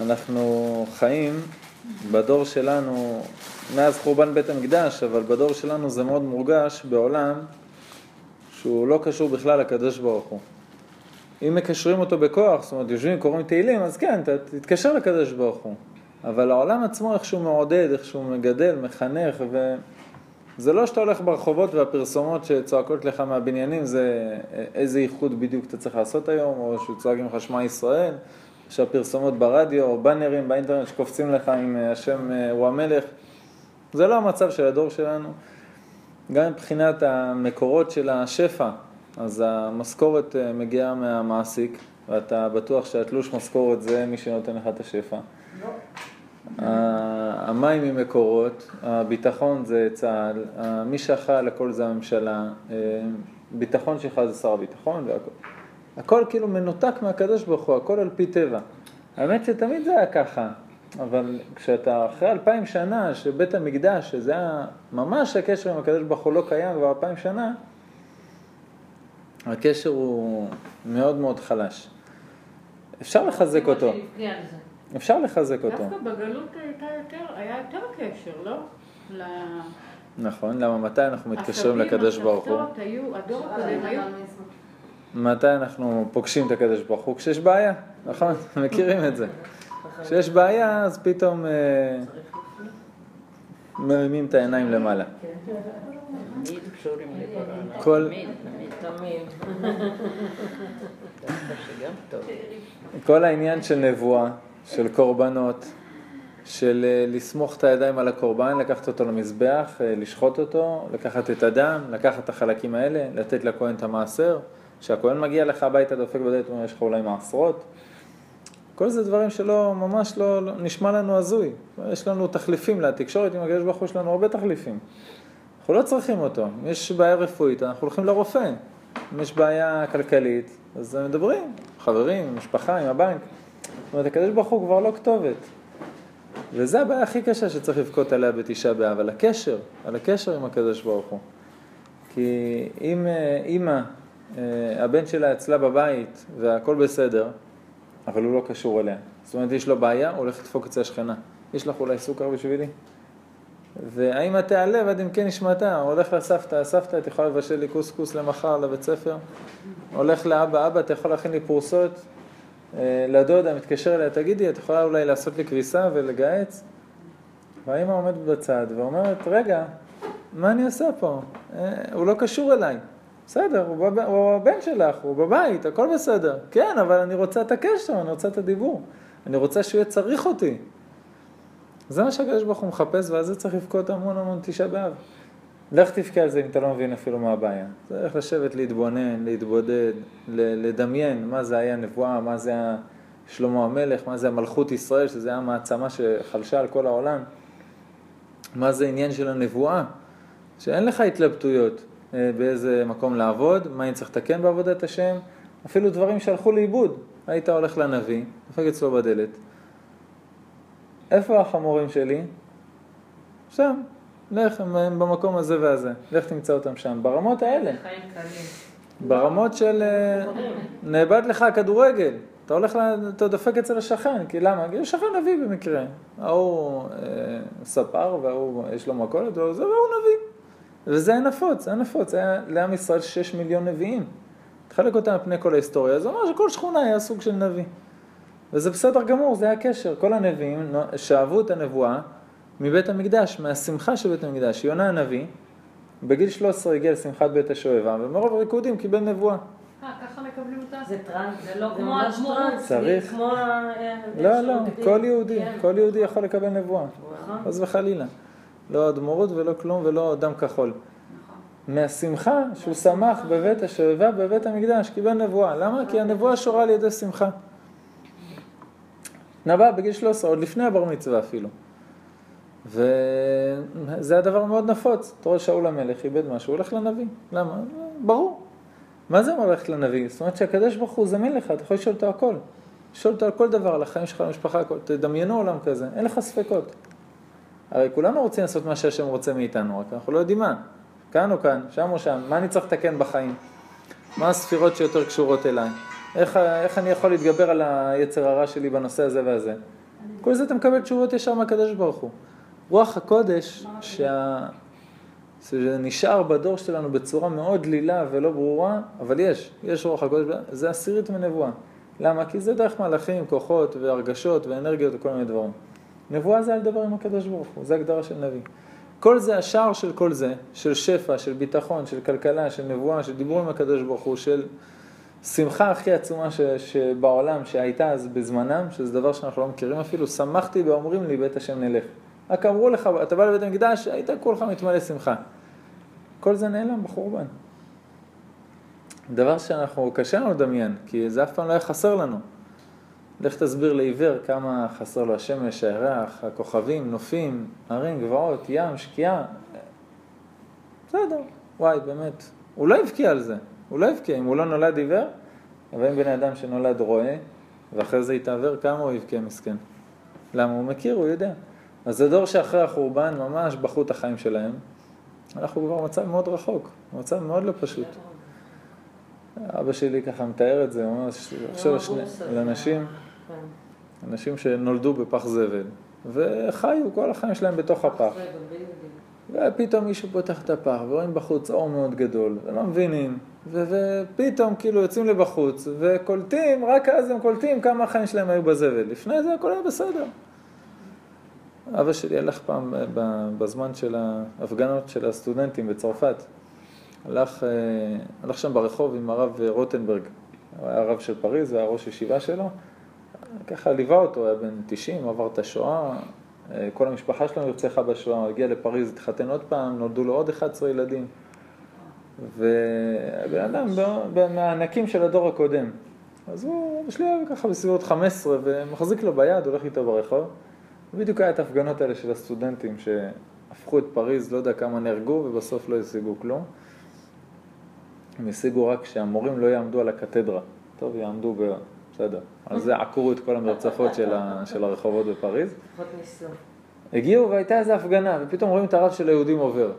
אנחנו חיים בדור שלנו, מאז חורבן בית המקדש, אבל בדור שלנו זה מאוד מורגש בעולם שהוא לא קשור בכלל לקדוש ברוך הוא. אם מקשרים אותו בכוח, זאת אומרת יושבים קוראים תהילים, אז כן, תתקשר לקדוש ברוך הוא. אבל העולם עצמו, איך שהוא מעודד, איך שהוא מגדל, מחנך, וזה לא שאתה הולך ברחובות והפרסומות שצועקות לך מהבניינים, זה איזה איחוד בדיוק אתה צריך לעשות היום, או שצועקים לך שמע ישראל, שהפרסומות ברדיו, או באנרים באינטרנט שקופצים לך עם אה, השם אה, הוא המלך. זה לא המצב של הדור שלנו. גם מבחינת המקורות של השפע, אז המשכורת אה, מגיעה מהמעסיק, ואתה בטוח שהתלוש משכורת זה מי שנותן לך את השפע. לא. המים ממקורות, הביטחון זה צה"ל, מי שאחראי לכל זה הממשלה, ביטחון שלך זה שר הביטחון והכל. הכל כאילו מנותק מהקדוש ברוך הוא, הכל על פי טבע. האמת שתמיד זה היה ככה, אבל כשאתה אחרי אלפיים שנה שבית המקדש, שזה היה ממש הקשר עם הקדוש ברוך הוא לא קיים כבר אלפיים שנה, הקשר הוא מאוד מאוד חלש. אפשר לחזק אותו. אפשר לחזק אותו. דווקא בגלות היה יותר קשר, לא? נכון, למה מתי אנחנו מתקשרים לקדוש ברוך הוא? הדור הקודם היו... מתי אנחנו פוגשים את הקדוש ברוך הוא? כשיש בעיה, נכון? מכירים את זה. כשיש בעיה, אז פתאום אה, מרימים את העיניים למעלה. כל... העניין של נבואה, של קורבנות, של אה, לסמוך את הידיים על הקורבן, לקחת אותו למזבח, אה, לשחוט אותו, לקחת את הדם, לקחת את החלקים האלה, לתת לכהן את המעשר. כשהכהן מגיע לך הביתה, דופק בדלת, אומר, יש לך אולי מעשרות. כל זה דברים שלא, ממש לא, לא, נשמע לנו הזוי. יש לנו תחליפים לתקשורת עם הקדוש ברוך הוא, יש לנו הרבה תחליפים. אנחנו לא צריכים אותו. אם יש בעיה רפואית, אנחנו הולכים לרופא. אם יש בעיה כלכלית, אז מדברים, חברים, משפחה, עם הבנק. זאת אומרת, הקדוש ברוך הוא כבר לא כתובת. וזה הבעיה הכי קשה שצריך לבכות עליה בתשעה באב, על הקשר, על הקשר עם הקדוש ברוך הוא. כי אם אה, אימא הבן שלה אצלה בבית והכל בסדר, אבל הוא לא קשור אליה. זאת אומרת, יש לו בעיה, הוא הולך לדפוק אצל השכנה. יש לך אולי סוכר בשבילי? והאמא תיעלב עד עמקי נשמתה, הולך לסבתא, הסבתא, את יכולה לבשל לי קוסקוס למחר לבית ספר? הולך לאבא, אבא, אתה יכול להכין לי פרוסות? אה, לדודה, מתקשר אליה, תגידי, את יכולה אולי לעשות לי כביסה ולגהץ? והאמא עומדת בצד ואומרת, רגע, מה אני עושה פה? אה, הוא לא קשור אליי. בסדר, הוא, בב... הוא הבן שלך, הוא בבית, הכל בסדר. כן, אבל אני רוצה את הקשר, אני רוצה את הדיבור. אני רוצה שהוא יהיה צריך אותי. זה מה שהקדוש ברוך הוא מחפש, ועל זה צריך לבכות המון המון תשעה באב. לך תבכה על זה אם אתה לא מבין אפילו מה הבעיה. צריך לשבת להתבונן, להתבודד, לדמיין מה זה היה נבואה, מה זה היה שלמה המלך, מה זה המלכות ישראל, שזה היה מעצמה שחלשה על כל העולם. מה זה עניין של הנבואה, שאין לך התלבטויות. אה, באיזה מקום לעבוד, מה אני צריך לתקן בעבודת השם, אפילו דברים שהלכו לאיבוד. היית הולך לנביא, דופק אצלו בדלת. איפה החמורים שלי? שם. לך, הם, הם במקום הזה והזה. לך תמצא אותם שם. ברמות האלה. ברמות של אה, נאבד לך הכדורגל. אתה הולך, אתה דופק אצל השכן, כי למה? כי השכן נביא במקרה. ההוא אה, ספר וההוא יש לו מכולת, והוא זה, והוא נביא. וזה היה נפוץ, זה היה נפוץ, היה לעם ישראל שש מיליון נביאים. תחלק אותם על פני כל ההיסטוריה, זה אומר שכל שכונה היה סוג של נביא. וזה בסדר גמור, זה היה קשר. כל הנביאים שאבו את הנבואה מבית המקדש, מהשמחה של בית המקדש. יונה הנביא, בגיל 13 הגיע לשמחת בית השואבה, ומרוב ריקודים קיבל נבואה. אה, ככה מקבלים אותה? זה טראנס, זה לא כמו הדמות, צריך. כמו ה... לא, לא, כל יהודי, כן. כל יהודי יכול לקבל נבואה. נכון. חס וחלילה. לא אדמו"רות ולא כלום ולא דם כחול. מהשמחה שהוא שמח בבית השואבה בבית המקדש, קיבל נבואה. למה? כי הנבואה שורה על ידי שמחה. נבע בגיל 13, עוד לפני הבר מצווה אפילו. וזה הדבר מאוד נפוץ. אתה רואה שאול המלך איבד משהו, הוא הולך לנביא. למה? ברור. מה זה אומר ללכת לנביא? זאת אומרת שהקדוש ברוך הוא זמין לך, אתה יכול לשאול אותו הכל. לשאול אותו על כל דבר, על החיים שלך, על המשפחה, הכל. תדמיינו עולם כזה, אין לך ספקות. הרי כולנו רוצים לעשות מה שהשם רוצה מאיתנו, רק אנחנו לא יודעים מה. כאן או כאן, שם או שם, מה אני צריך לתקן בחיים? מה הספירות שיותר קשורות אליי? איך, איך אני יכול להתגבר על היצר הרע שלי בנושא הזה והזה? כל זה אתה מקבל תשובות ישר מהקדוש ברוך הוא. רוח הקודש, שה... זה נשאר בדור שלנו בצורה מאוד דלילה ולא ברורה, אבל יש, יש רוח הקודש, זה עשירית מנבואה. למה? כי זה דרך מלאכים, כוחות והרגשות ואנרגיות וכל מיני דברים. נבואה זה על דבר עם הקדוש ברוך הוא, זה הגדרה של נביא. כל זה השער של כל זה, של שפע, של ביטחון, של כלכלה, של נבואה, של דיבור עם הקדוש ברוך הוא, של שמחה הכי עצומה ש, שבעולם, שהייתה אז בזמנם, שזה דבר שאנחנו לא מכירים אפילו, שמחתי ואומרים לי בית השם נלך. רק אמרו לך, אתה בא לבית המקדש, היית כולך מתמלא שמחה. כל זה נעלם בחורבן. דבר שאנחנו, קשה לנו לדמיין, כי זה אף פעם לא היה חסר לנו. לך תסביר לעיוור כמה חסר לו השמש, הירח, הכוכבים, נופים, ערים, גבעות, ים, שקיעה. בסדר, וואי, באמת. הוא לא יבקיע על זה, הוא לא יבקיע. אם הוא לא נולד עיוור, אבל אם בן אדם שנולד רואה, ואחרי זה יתעוור, כמה הוא יבקיע מסכן. למה? הוא מכיר, הוא יודע. אז זה דור שאחרי החורבן ממש בחו את החיים שלהם. אנחנו כבר במצב מאוד רחוק, מצב מאוד לא פשוט. אבא שלי ככה מתאר את זה, הוא אומר, עכשיו על אנשים, כן. אנשים שנולדו בפח זבל, וחיו כל החיים שלהם בתוך הפח. ופתאום מישהו פותח את הפח, ורואים בחוץ אור מאוד גדול, ולא מבינים, ופתאום כאילו יוצאים לבחוץ, וקולטים, רק אז הם קולטים כמה החיים שלהם היו בזבל. לפני זה הכל היה בסדר. אבא שלי הלך פעם בזמן של ההפגנות של הסטודנטים בצרפת. הלך, אה, הלך שם ברחוב עם הרב רוטנברג, הוא היה הרב של פריז והיה ראש ישיבה שלו. ככה ליווה אותו, היה בן 90, עבר את השואה, אה, כל המשפחה שלו נרצחה בשואה, הוא הגיע לפריז, התחתן עוד פעם, נולדו לו עוד 11 ילדים. ובן אדם מהענקים של הדור הקודם. אז הוא, אבא שלי היה ככה בסביבות 15 ומחזיק לו ביד, הולך איתו ברחוב. בדיוק היה את ההפגנות האלה של הסטודנטים שהפכו את פריז, לא יודע כמה נהרגו ובסוף לא השיגו כלום. הם השיגו רק שהמורים לא יעמדו על הקתדרה. טוב, יעמדו ב... בסדר. על זה עקרו את כל המרצפות של, ה... של הרחובות בפריז. הגיעו והייתה איזו הפגנה, ופתאום רואים את הרב של היהודים עובר.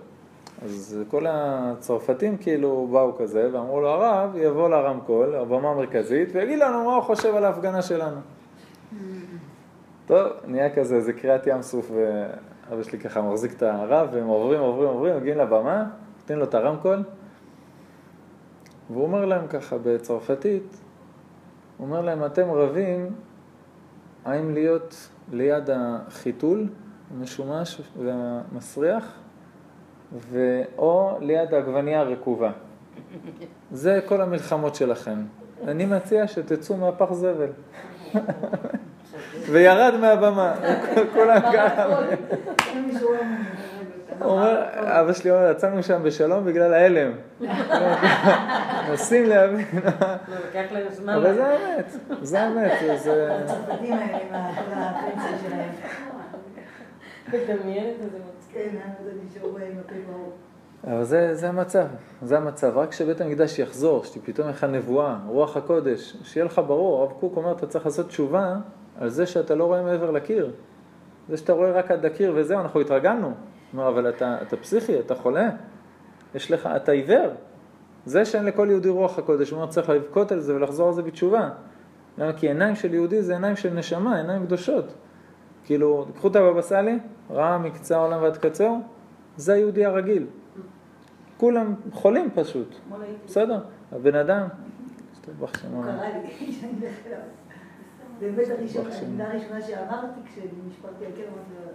אז כל הצרפתים כאילו באו כזה, ואמרו לו, הרב יבוא לרמקול, הבמה המרכזית, ויגיד לנו מה הוא חושב על ההפגנה שלנו. טוב, נהיה כזה, זה קריאת ים סוף, ואבא שלי ככה מחזיק את הרב, והם עוברים, עוברים, עוברים, מגיעים לבמה, נותנים לו את הרמקול, והוא אומר להם ככה בצרפתית, הוא אומר להם, אתם רבים האם להיות ליד החיתול המשומש והמסריח, ו... או ליד העגבנייה הרקובה. זה כל המלחמות שלכם. אני מציע שתצאו מהפח זבל. וירד מהבמה, כולם ככה. הוא אומר, אבא שלי אומר, יצאנו משם בשלום בגלל ההלם. מנסים להבין. אבל זה האמת, זה האמת. הצרפתים האלה עם הפנסיה שלהם. כן, אבל זה, זה המצב, זה המצב. רק כשבית המקדש יחזור, שפתאום יהיה לך נבואה, רוח הקודש, שיהיה לך ברור, הרב קוק אומר, אתה צריך לעשות תשובה על זה שאתה לא רואה מעבר לקיר. זה שאתה רואה רק עד הקיר וזהו, אנחנו התרגלנו. אומר, אבל אתה, אתה פסיכי, אתה חולה, יש לך, אתה עיוור. זה שאין לכל יהודי רוח הקודש, הוא אומר, צריך לבכות על זה ולחזור על זה בתשובה. למה? כי עיניים של יהודי זה עיניים של נשמה, עיניים קדושות. כאילו, קחו את הבבא סאלי, ראה מקצה העולם ועד קצהו, זה היהודי הרגיל. כולם חולים פשוט, בסדר? הבן אדם, השתבח שמו. זה באמת הראשונה שאמרתי כשנשפרתי על כן, אמרתי לו,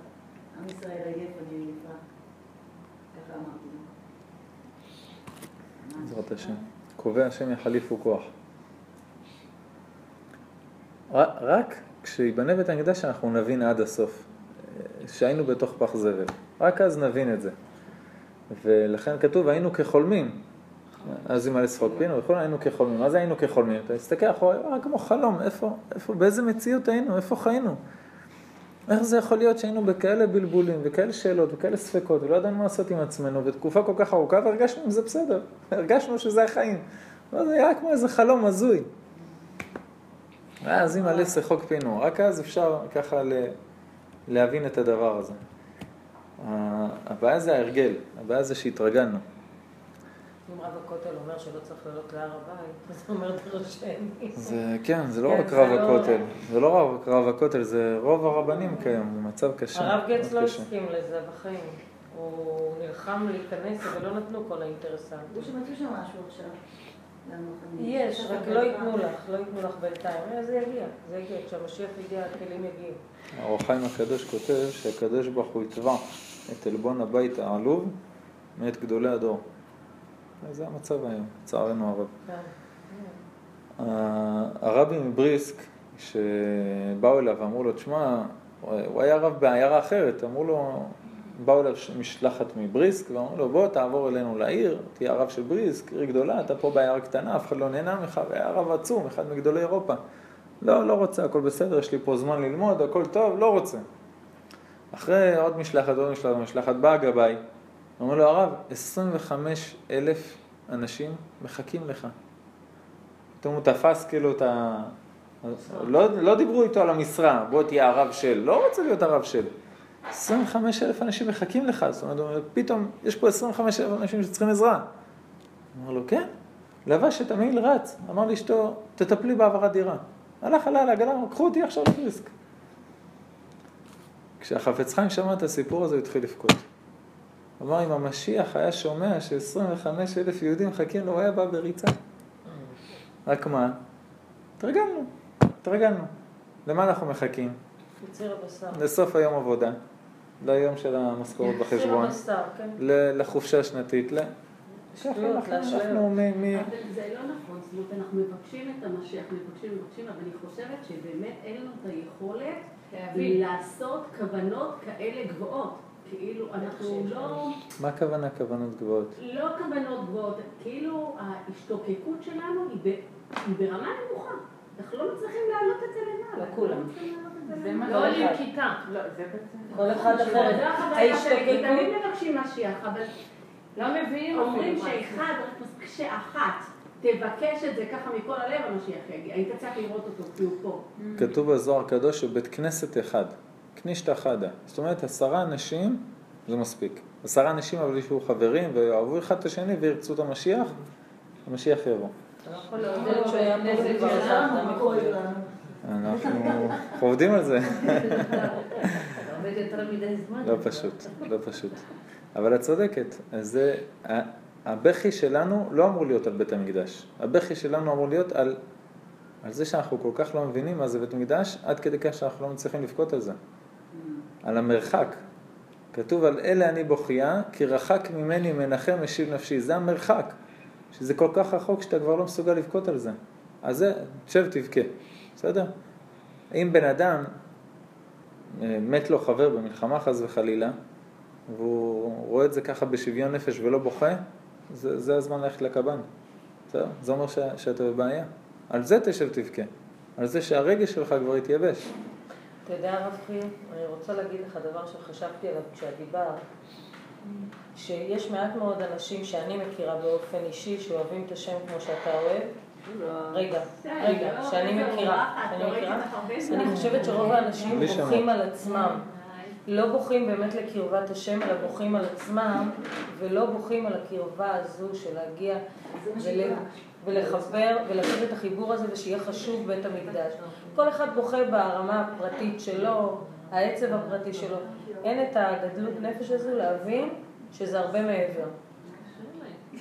עם. בעזרת השם. קובע השם יחליפו כוח. רק כשיבנה בית המקדש אנחנו נבין עד הסוף שהיינו בתוך פח זבל. רק אז נבין את זה. ולכן כתוב היינו כחולמים. אז אם על צחוק פינו וכולי, היינו כחולמים. מה זה היינו כחולמים? אתה מסתכל אחורה, רק כמו חלום, איפה, איפה, באיזה מציאות היינו, איפה חיינו? איך זה יכול להיות שהיינו בכאלה בלבולים וכאלה שאלות וכאלה ספקות ולא ידענו מה לעשות עם עצמנו ותקופה כל כך ארוכה והרגשנו אם זה בסדר, הרגשנו שזה החיים. זה היה כמו איזה חלום הזוי. ואז אם עלי שחוק פינו, רק אז אפשר ככה. להבין את הדבר הזה. הבעיה זה ההרגל, הבעיה זה שהתרגלנו. אם רב הכותל אומר שלא צריך לעלות להר הבית, הוא אומר דרשני. זה, כן, זה לא כן, רק זה רב לא- הכותל, זה לא רק רב הכותל, זה רוב הרבנים כיום, זה מצב קשה. הרב גץ לא. הסכים לזה בחיים. הוא נלחם להיכנס, אבל לא נתנו כל האינטרסנטים. הוא שמצאו שם משהו עכשיו. יש, רק לא ייתנו רב. לך, לא ייתנו לך בינתיים. אה, זה יגיע, זה יגיע. כשהמשיח יגיע, הכלים יגיעו. האור החיים הקדוש כותב שהקדוש ברוך הוא יתבע את עלבון הבית העלוב מאת גדולי הדור. זה המצב היום, לצערנו הרב. כן. ה- הרבי מבריסק, שבאו אליו ואמרו לו, תשמע, הוא היה רב בעיירה אחרת, אמרו לו, באו אליו משלחת מבריסק, ואמרו לו, בוא תעבור אלינו לעיר, תהיה הרב של בריסק, עיר גדולה, אתה פה בעיירה קטנה, אף אחד לא נהנה ממך, והיה רב עצום, אחד מגדולי אירופה. לא, לא רוצה, הכל בסדר, יש לי פה זמן ללמוד, הכל טוב, לא רוצה. אחרי עוד משלחת, עוד משלחת, משלחת, בא הגבאי, אומר לו, הרב, 25 אלף אנשים מחכים לך. פתאום הוא תפס כאילו את ה... לא, לא דיברו איתו על המשרה, בוא תהיה הרב של, לא רוצה להיות הרב של. 25 אלף אנשים מחכים לך, זאת אומרת, הוא אומר, פתאום יש פה 25 אלף אנשים שצריכים עזרה. אמר לו, כן, לבש את המעיל רץ, אמר לאשתו, תטפלי בהעברת דירה. הלך עלה לעגלה, אמר, קחו אותי עכשיו לפריסק. כשהחפץ חיים שמע את הסיפור הזה, הוא התחיל לבכות. אמר, אם המשיח היה שומע ש-25 אלף יהודים מחכים לו, הוא היה בא בריצה. רק מה? התרגלנו, התרגלנו. למה אנחנו מחכים? לסוף היום עבודה, ליום של המשכורת בחשבון, הבשר, כן. ל- לחופשה השנתית, ל... שטויות, אנחנו- לאשליות. אנחנו מ... מ- אבל זה לא נכון, זאת אומרת, אנחנו מבקשים את המשיח, מבקשים, מבקשים, אבל אני חושבת שבאמת אין לנו את היכולת. לעשות כוונות כאלה גבוהות. כאילו, אנחנו לא, מה הכוונה כוונות גבוהות? לא כוונות גבוהות, כאילו ההשתוקקות שלנו היא ב- היא ברמה נמוכה. אנחנו לא מצליחים להעלות את זה למעלה. לא כולם. לא זה. מה לא עולים כיתה. לא, זה בעצם... כל אחד אחר. כי תמיד ההשתוקקות. מבקשים משיח, אבל לא מביאים אומרים. שאחד, רק מספיק שאחת תבקש את זה ככה מכל הלב, המשיח יגיע. היית צריך לראות אותו, כי הוא פה. כתוב בזוהר הקדוש שבית כנסת אחד, כנישתא חדה. זאת אומרת, עשרה אנשים זה מספיק. עשרה אנשים אבל יהיו חברים ויאהבו אחד את השני וירצו את המשיח, המשיח יבוא. לא? אנחנו עובדים על זה. לא פשוט, לא פשוט. אבל את צודקת, זה, ה- הבכי שלנו לא אמור להיות על בית המקדש. הבכי שלנו אמור להיות על, על זה שאנחנו כל כך לא מבינים מה זה בית המקדש, עד כדי כך שאנחנו לא מצליחים לבכות על זה. על המרחק. כתוב על אלה אני בוכייה, כי רחק ממני מנחם משיב נפשי. זה המרחק. שזה כל כך רחוק שאתה כבר לא מסוגל לבכות על זה. אז זה, שב תבכה, בסדר? אם בן אדם אה, מת לו חבר במלחמה חס וחלילה, והוא רואה את זה ככה בשוויון נפש ולא בוכה, זה, זה הזמן ללכת לקב"ן. בסדר? זה אומר ש, שאתה בבעיה. על זה תשב תבכה. על זה שהרגש שלך כבר התייבש. אתה יודע, הרב חייא, אני רוצה להגיד לך דבר שחשבתי עליו כשאת דיברת, שיש מעט מאוד אנשים שאני מכירה באופן אישי שאוהבים את השם כמו שאתה אוהב. רגע, רגע, שאני מכירה, שאני מכירה, אני חושבת שרוב האנשים בוכים. על עצמם. לא בוכים באמת לקרבת השם, אלא בוכים על עצמם, ולא בוכים על הקרבה הזו של להגיע ול- ולחבר ולעשות את החיבור הזה ושיהיה חשוב בית המקדש. כל אחד בוכה ברמה הפרטית שלו, העצב הפרטי שלו. אין את הגדלות נפש הזו להבין שזה הרבה מעבר.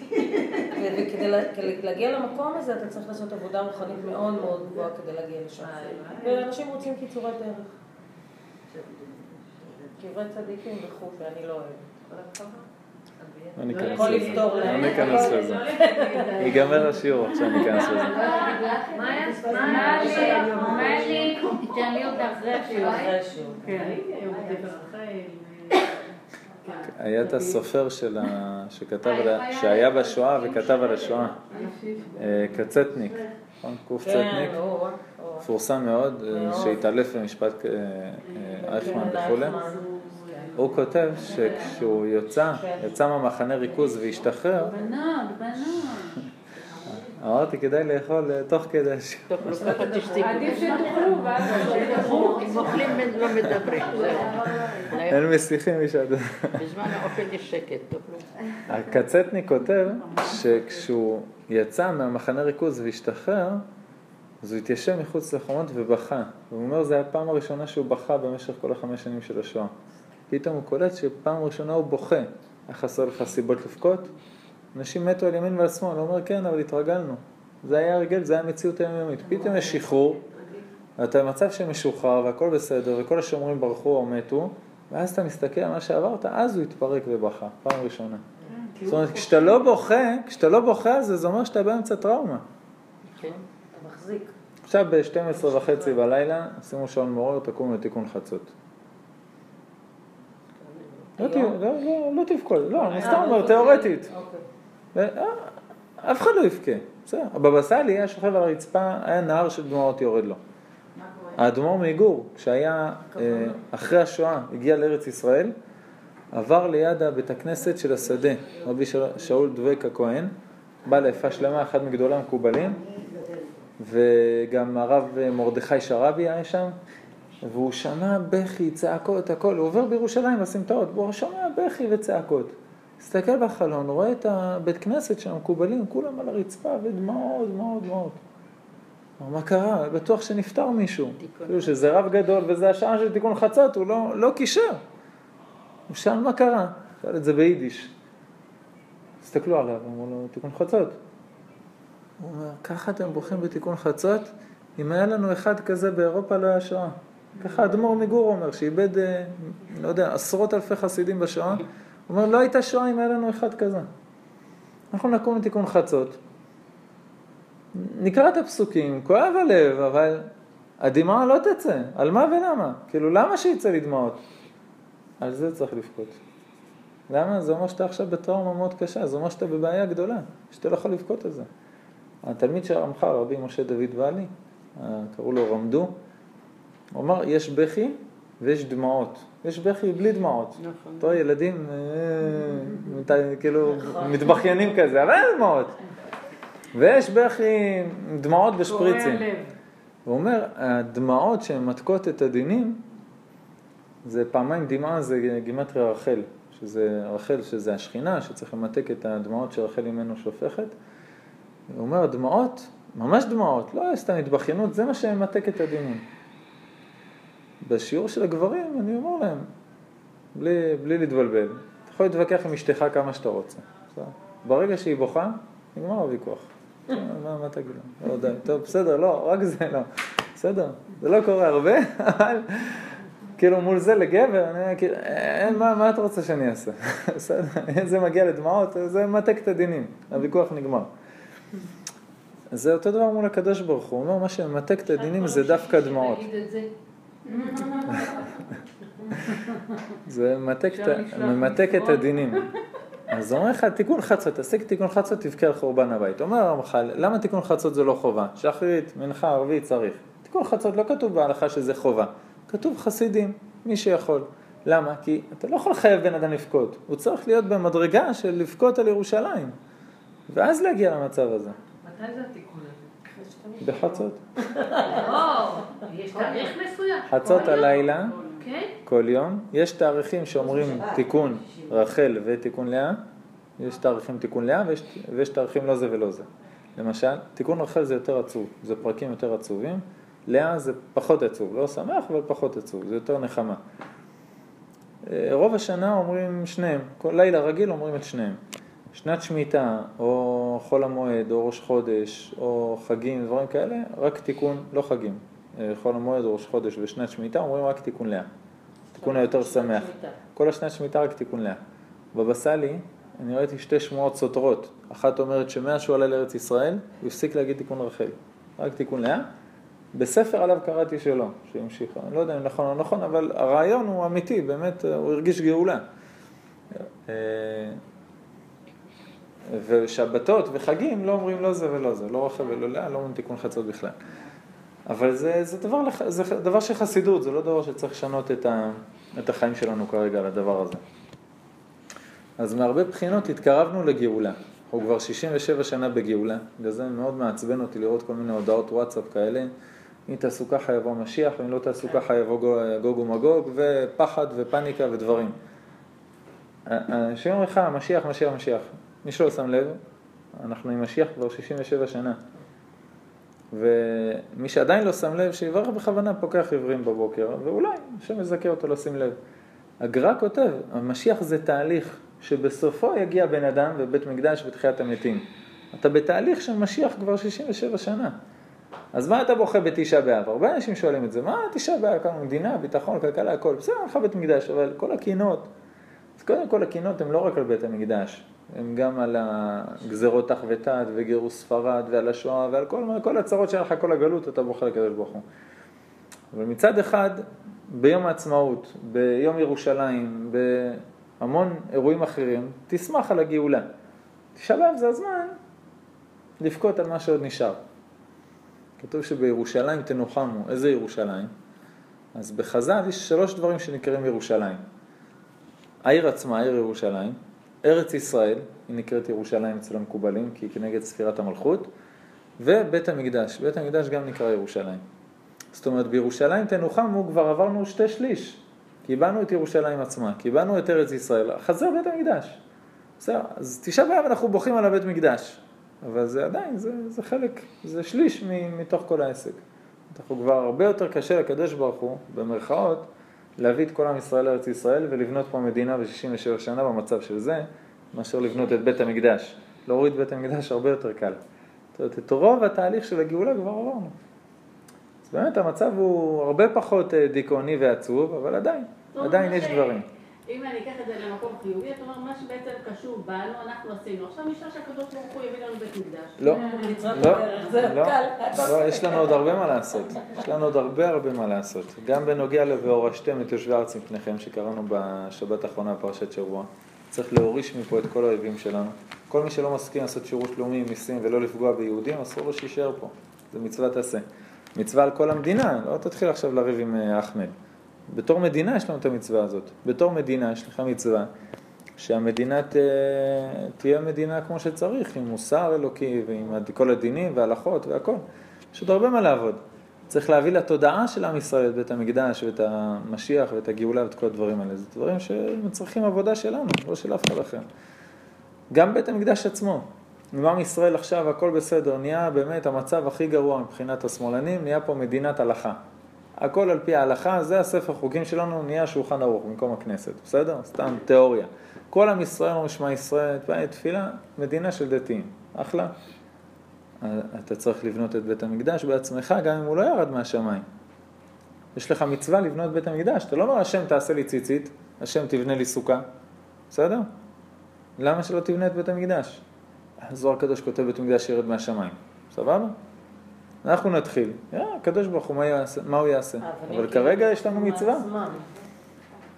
וכדי לה- כדי להגיע למקום הזה אתה צריך לעשות עבודה רוחנית מאוד מאוד גבוהה כדי להגיע לשם. ואנשים רוצים קיצורי דרך. קברי צדיקים וכו', שאני לא אוהבת. לא ניכנס יכול לזה. לא ניכנס לזה. ייגמר השיעור עכשיו ניכנס לזה. מה היה? מה לי? מה לי? תיתן לי אותה אחרי השיעור. היום בדבר רחל. היה את הסופר. שכתב. שהיה בשואה וכתב על השואה. אה, קצטניק, נכון? קוף כן, צטניק. או, או. מפורסם מאוד, אה, מאוד. שהתעלף במשפט אה, אה, אייכמן כן, וכולי. הוא כותב שכשהוא יצא, כן. יצא מהמחנה ריכוז והשתחרר, בנות, בנות. אמרתי כדאי לאכול אה, תוך כדי השיעור. עדיף שתאכלו, ואז... אם אוכלים לא מדברים. אין משיחים משעת. בזמן האוכל יש שקט, תאכלו. הקצטניק כותב שכשהוא יצא מהמחנה ריכוז והשתחרר, אז הוא התיישב מחוץ לחומות ובכה. הוא אומר, זו הייתה הפעם הראשונה שהוא בכה במשך כל החמש שנים של השואה. פתאום הוא קולט שפעם ראשונה הוא בוכה. היה חסר לך סיבות לבכות? אנשים מתו על ימין ועל שמאל. הוא אומר, כן, אבל התרגלנו. זה היה הרגל, זה היה המציאות היומיומית. פתאום יש שחרור, ואתה במצב שמשוחרר והכל בסדר, וכל השומרים ברחו או מתו, ואז אתה מסתכל על מה שעברת, אז הוא התפרק ובכה, פעם ראשונה. זאת אומרת, כשאתה לא בוכה, כשאתה לא בוכה על זה, זה אומר שאתה באמצע טראומה. כן. אתה מחזיק. עכשיו ב-12 וחצי בלילה, שימו שעון מעורר, תקומו לתיקון חצות. לא, לא, לא, לא תבכול, לא, אני סתם אומר, תיאורטית. אוקיי. אה, אף אחד לא יבכה, בסדר. הבבא סאלי היה שוכב על הרצפה, היה נהר של דמעות יורד לו. האדמו"ר מגור, כשהיה אה, אחרי השואה, הגיע לארץ ישראל, עבר ליד הבית הכנסת של השדה, רבי שאול- דבק הכהן, בא ליפה שלמה, אחד מגדולי המקובלים, וגם הרב מרדכי שרעבי היה שם, והוא שמע בכי, צעקות, הכל, הוא עובר בירושלים בסמטאות, והוא שומע בכי וצעקות. הסתכל בחלון, רואה את הבית כנסת של המקובלים, כולם על הרצפה, ודמעות, דמעות, דמעות. מה קרה? בטוח שנפטר מישהו. כאילו שזה רב גדול וזה השעה של תיקון חצות, הוא לא, לא קישר. הוא שאל מה קרה, שאל את זה ביידיש. הסתכלו עליו, אמרו לו, תיקון חצות. הוא אומר, ככה אתם בוכים בתיקון חצות? אם היה לנו אחד כזה באירופה לא היה שואה. ככה אדמו"ר מגור אומר, שאיבד, אה, לא יודע, עשרות אלפי חסידים בשואה. הוא אומר, לא הייתה שואה אם היה לנו אחד כזה. אנחנו נקום לתיקון חצות, נקרא את הפסוקים, כואב הלב, אבל הדמעה לא תצא. על מה ולמה? כאילו, למה שיצא לי דמעות? על זה צריך לבכות. למה? זה אומר שאתה עכשיו בטראומה מאוד קשה, זה אומר שאתה בבעיה גדולה, שאתה לא יכול לבכות על זה. התלמיד של הרמח"ל, רבי משה דוד ואלי, אה, קראו לו רמדו, הוא אמר, יש בכי ויש דמעות. יש בכי בלי דמעות. נכון. אתה רואה ילדים, אה, כאילו, מתבכיינים כזה, אבל אין דמעות. ויש בכי דמעות בשפריצים. הוא אומר, הדמעות שממתקות את הדינים, זה פעמיים דמעה, זה גימטריה רחל, שזה רחל, שזה השכינה, שצריך למתק את הדמעות שרחל ממנו שופכת. הוא אומר, הדמעות, ממש דמעות, לא סתם התבכיינות, זה מה שממתק את הדינים. בשיעור של הגברים, אני אומר להם, בלי, בלי להתבלבל, אתה יכול להתווכח עם אשתך כמה שאתה רוצה. ברגע שהיא בוכה, נגמר הוויכוח. מה, מה תגיד לה? לא, די, טוב, בסדר, לא, רק זה לא. בסדר, זה לא קורה הרבה, אבל כאילו מול זה לגבר, אני כאילו, אין, מה, מה אתה רוצה שאני אעשה? בסדר, אם זה מגיע לדמעות, זה מתק את הדינים, הוויכוח נגמר. זה אותו דבר מול הקדוש ברוך הוא, הוא אומר, מה שממתק את הדינים זה דווקא דמעות. זה. ממתק, את- הדינים. אז הוא אומר לך, תיקון חצות, תשיג תיקון חצות, תבכה על חורבן הבית. אומר הרמח"ל, למה תיקון חצות זה לא חובה? שחרית, מנחה, ערבית, צריך. תיקון חצות לא כתוב בהלכה שזה חובה, כתוב חסידים, מי שיכול. למה? כי אתה לא יכול לחייב בן אדם לבכות, הוא צריך להיות במדרגה של לבכות על ירושלים, ואז להגיע למצב הזה, מתי זה התיקון הזה? בחצות. לא, יש תאריך מסוים. חצות. הלילה, כן? כל יום. יש תאריכים שאומרים תיקון רחל ותיקון לאה, יש תאריכים תיקון לאה ויש, ויש תאריכים לא זה ולא זה. למשל, תיקון רחל זה יותר עצוב, זה פרקים יותר עצובים, לאה זה פחות עצוב, לא שמח אבל פחות עצוב, זה יותר נחמה. אה, רוב השנה אומרים שניהם, כל לילה רגיל אומרים את שניהם. שנת שמיטה, או חול המועד, או ראש חודש, או חגים, דברים כאלה, רק תיקון, לא חגים. אה, חול המועד, ראש חודש ושנת שמיטה אומרים רק תיקון לאה. תיקון היותר שמח. כל השנת שמיטה רק תיקון לאה. בבא סאלי, אני ראיתי שתי שמועות סותרות. אחת אומרת שמאז שהוא עלה לארץ ישראל, הוא הפסיק להגיד תיקון רחל. רק תיקון לאה. בספר עליו קראתי שלא, שהמשיך. אני לא יודע אם נכון או נכון, אבל הרעיון הוא אמיתי, באמת, הוא הרגיש גאולה. אה, ושבתות וחגים לא אומרים לא זה ולא זה, לא רחל ולא לאה, לא אומרים תיקון חצות בכלל. אבל זה, זה, דבר, זה דבר של חסידות, זה לא דבר שצריך לשנות את, ה, את החיים שלנו כרגע על הדבר הזה. אז מהרבה בחינות התקרבנו לגאולה. אנחנו כבר 67 שנה בגאולה, בגלל זה מאוד מעצבן אותי לראות כל מיני הודעות וואטסאפ כאלה. אם תעשו ככה יבוא המשיח, ואם לא תעשו ככה יבוא גו- גוג ומגוג, ופחד ופניקה ודברים. אנשים אומרים לך, משיח, משיח, משיח. מי שלא שם לב, אנחנו עם משיח כבר 67 שנה. ומי שעדיין לא שם לב, שיברך בכוונה פוקח עיוורים בבוקר, ואולי השם יזכה אותו לשים לב. הגר"א כותב, המשיח זה תהליך שבסופו יגיע בן אדם ובית מקדש ותחיית המתים. אתה בתהליך של משיח כבר 67 שנה. אז מה אתה בוכה בתשעה באב? הרבה אנשים שואלים את זה, מה תשעה באב? כאן מדינה, ביטחון, כלכלה, הכל. בסדר, לך בית מקדש, אבל כל הקינות, אז קודם כל הקינות הן לא רק על בית המקדש, הן גם על הגזרות תח ותת וגירוש ספרד ועל השואה ועל כל, כל הצרות שהיה לך, כל הגלות, אתה בוכה לקדוש ברוך הוא. אבל מצד אחד, ביום העצמאות, ביום ירושלים, בהמון אירועים אחרים, תשמח על הגאולה. תשעה באב זה הזמן לבכות על מה שעוד נשאר. כתוב שבירושלים תנוחמו. איזה ירושלים? אז בחז"ל יש שלוש דברים שנקראים ירושלים. העיר עצמה, העיר ירושלים, ארץ ישראל, היא נקראת ירושלים אצל המקובלים, כי היא כנגד ספירת המלכות, ובית המקדש, בית המקדש גם נקרא ירושלים. זאת אומרת, בירושלים תנוחמו כבר עברנו שתי שליש. קיבלנו את ירושלים עצמה, קיבלנו את ארץ ישראל, חזר בית המקדש. בסדר, אז תשעה באב אנחנו בוכים על הבית מקדש, אבל זה עדיין, זה, זה חלק, זה שליש מתוך כל העסק. אנחנו כבר הרבה יותר קשה לקדוש ברוך הוא, במרכאות, להביא את כל עם ישראל לארץ ישראל ולבנות פה מדינה ב-67 שנה במצב של זה, מאשר לבנות את בית המקדש. להוריד בית המקדש הרבה יותר קל. זאת אומרת, את רוב התהליך של הגאולה כבר עברנו. אז באמת המצב הוא הרבה פחות אה, דיכאוני ועצוב, אבל עדיין, עדיין יש דברים. אם אני אקח את זה למקום חיובי, אתה אומר, מה שבעצם קשור בנו, אנחנו עשינו. עכשיו נשאר שהקדוש ברוך הוא יביא לנו בית מקדש. לא, לא, לא. לא, יש לנו עוד הרבה מה לעשות. יש לנו עוד הרבה הרבה מה לעשות. גם בנוגע ל"ואורשתם את יושבי הארץ מפניכם", שקראנו בשבת האחרונה בפרשת שבוע. צריך להוריש מפה את כל האויבים שלנו. כל מי שלא מסכים לעשות שירות לאומי עם מיסים ולא לפגוע ביהודים, אסור לו שיישאר פה. זה מצוות עשה. מצווה על כל המדינה, לא תתחיל עכשיו לריב עם אה, אחמד. בתור מדינה יש לנו את המצווה הזאת. בתור מדינה יש לך מצווה שהמדינה ת... תהיה מדינה כמו שצריך, עם מוסר אלוקי ועם כל הדינים וההלכות והכל. יש עוד הרבה מה לעבוד. צריך להביא לתודעה של עם ישראל את בית המקדש ואת המשיח ואת הגאולה ואת כל הדברים האלה. זה דברים שמצריכים עבודה שלנו, לא של אף אחד אחר. גם בית המקדש עצמו. עם עם ישראל עכשיו הכל בסדר, נהיה באמת המצב הכי גרוע מבחינת השמאלנים, נהיה פה מדינת הלכה. הכל על פי ההלכה, זה הספר חוקים שלנו, נהיה שולחן ערוך במקום הכנסת, בסדר? סתם תיאוריה. כל עם ישראל אומר שמע ישראל, תפילה, מדינה של דתיים, אחלה. אתה צריך לבנות את בית המקדש בעצמך, גם אם הוא לא ירד מהשמיים. יש לך מצווה לבנות בית המקדש, אתה לא אומר השם תעשה לי ציצית, השם תבנה לי סוכה, בסדר? למה שלא תבנה את בית המקדש? הזוהר הקדוש כותב בית המקדש ירד מהשמיים, סבבה? אנחנו נתחיל, הקדוש ברוך הוא, מה, הוא יעשה? אבל כרגע יש לנו מצווה.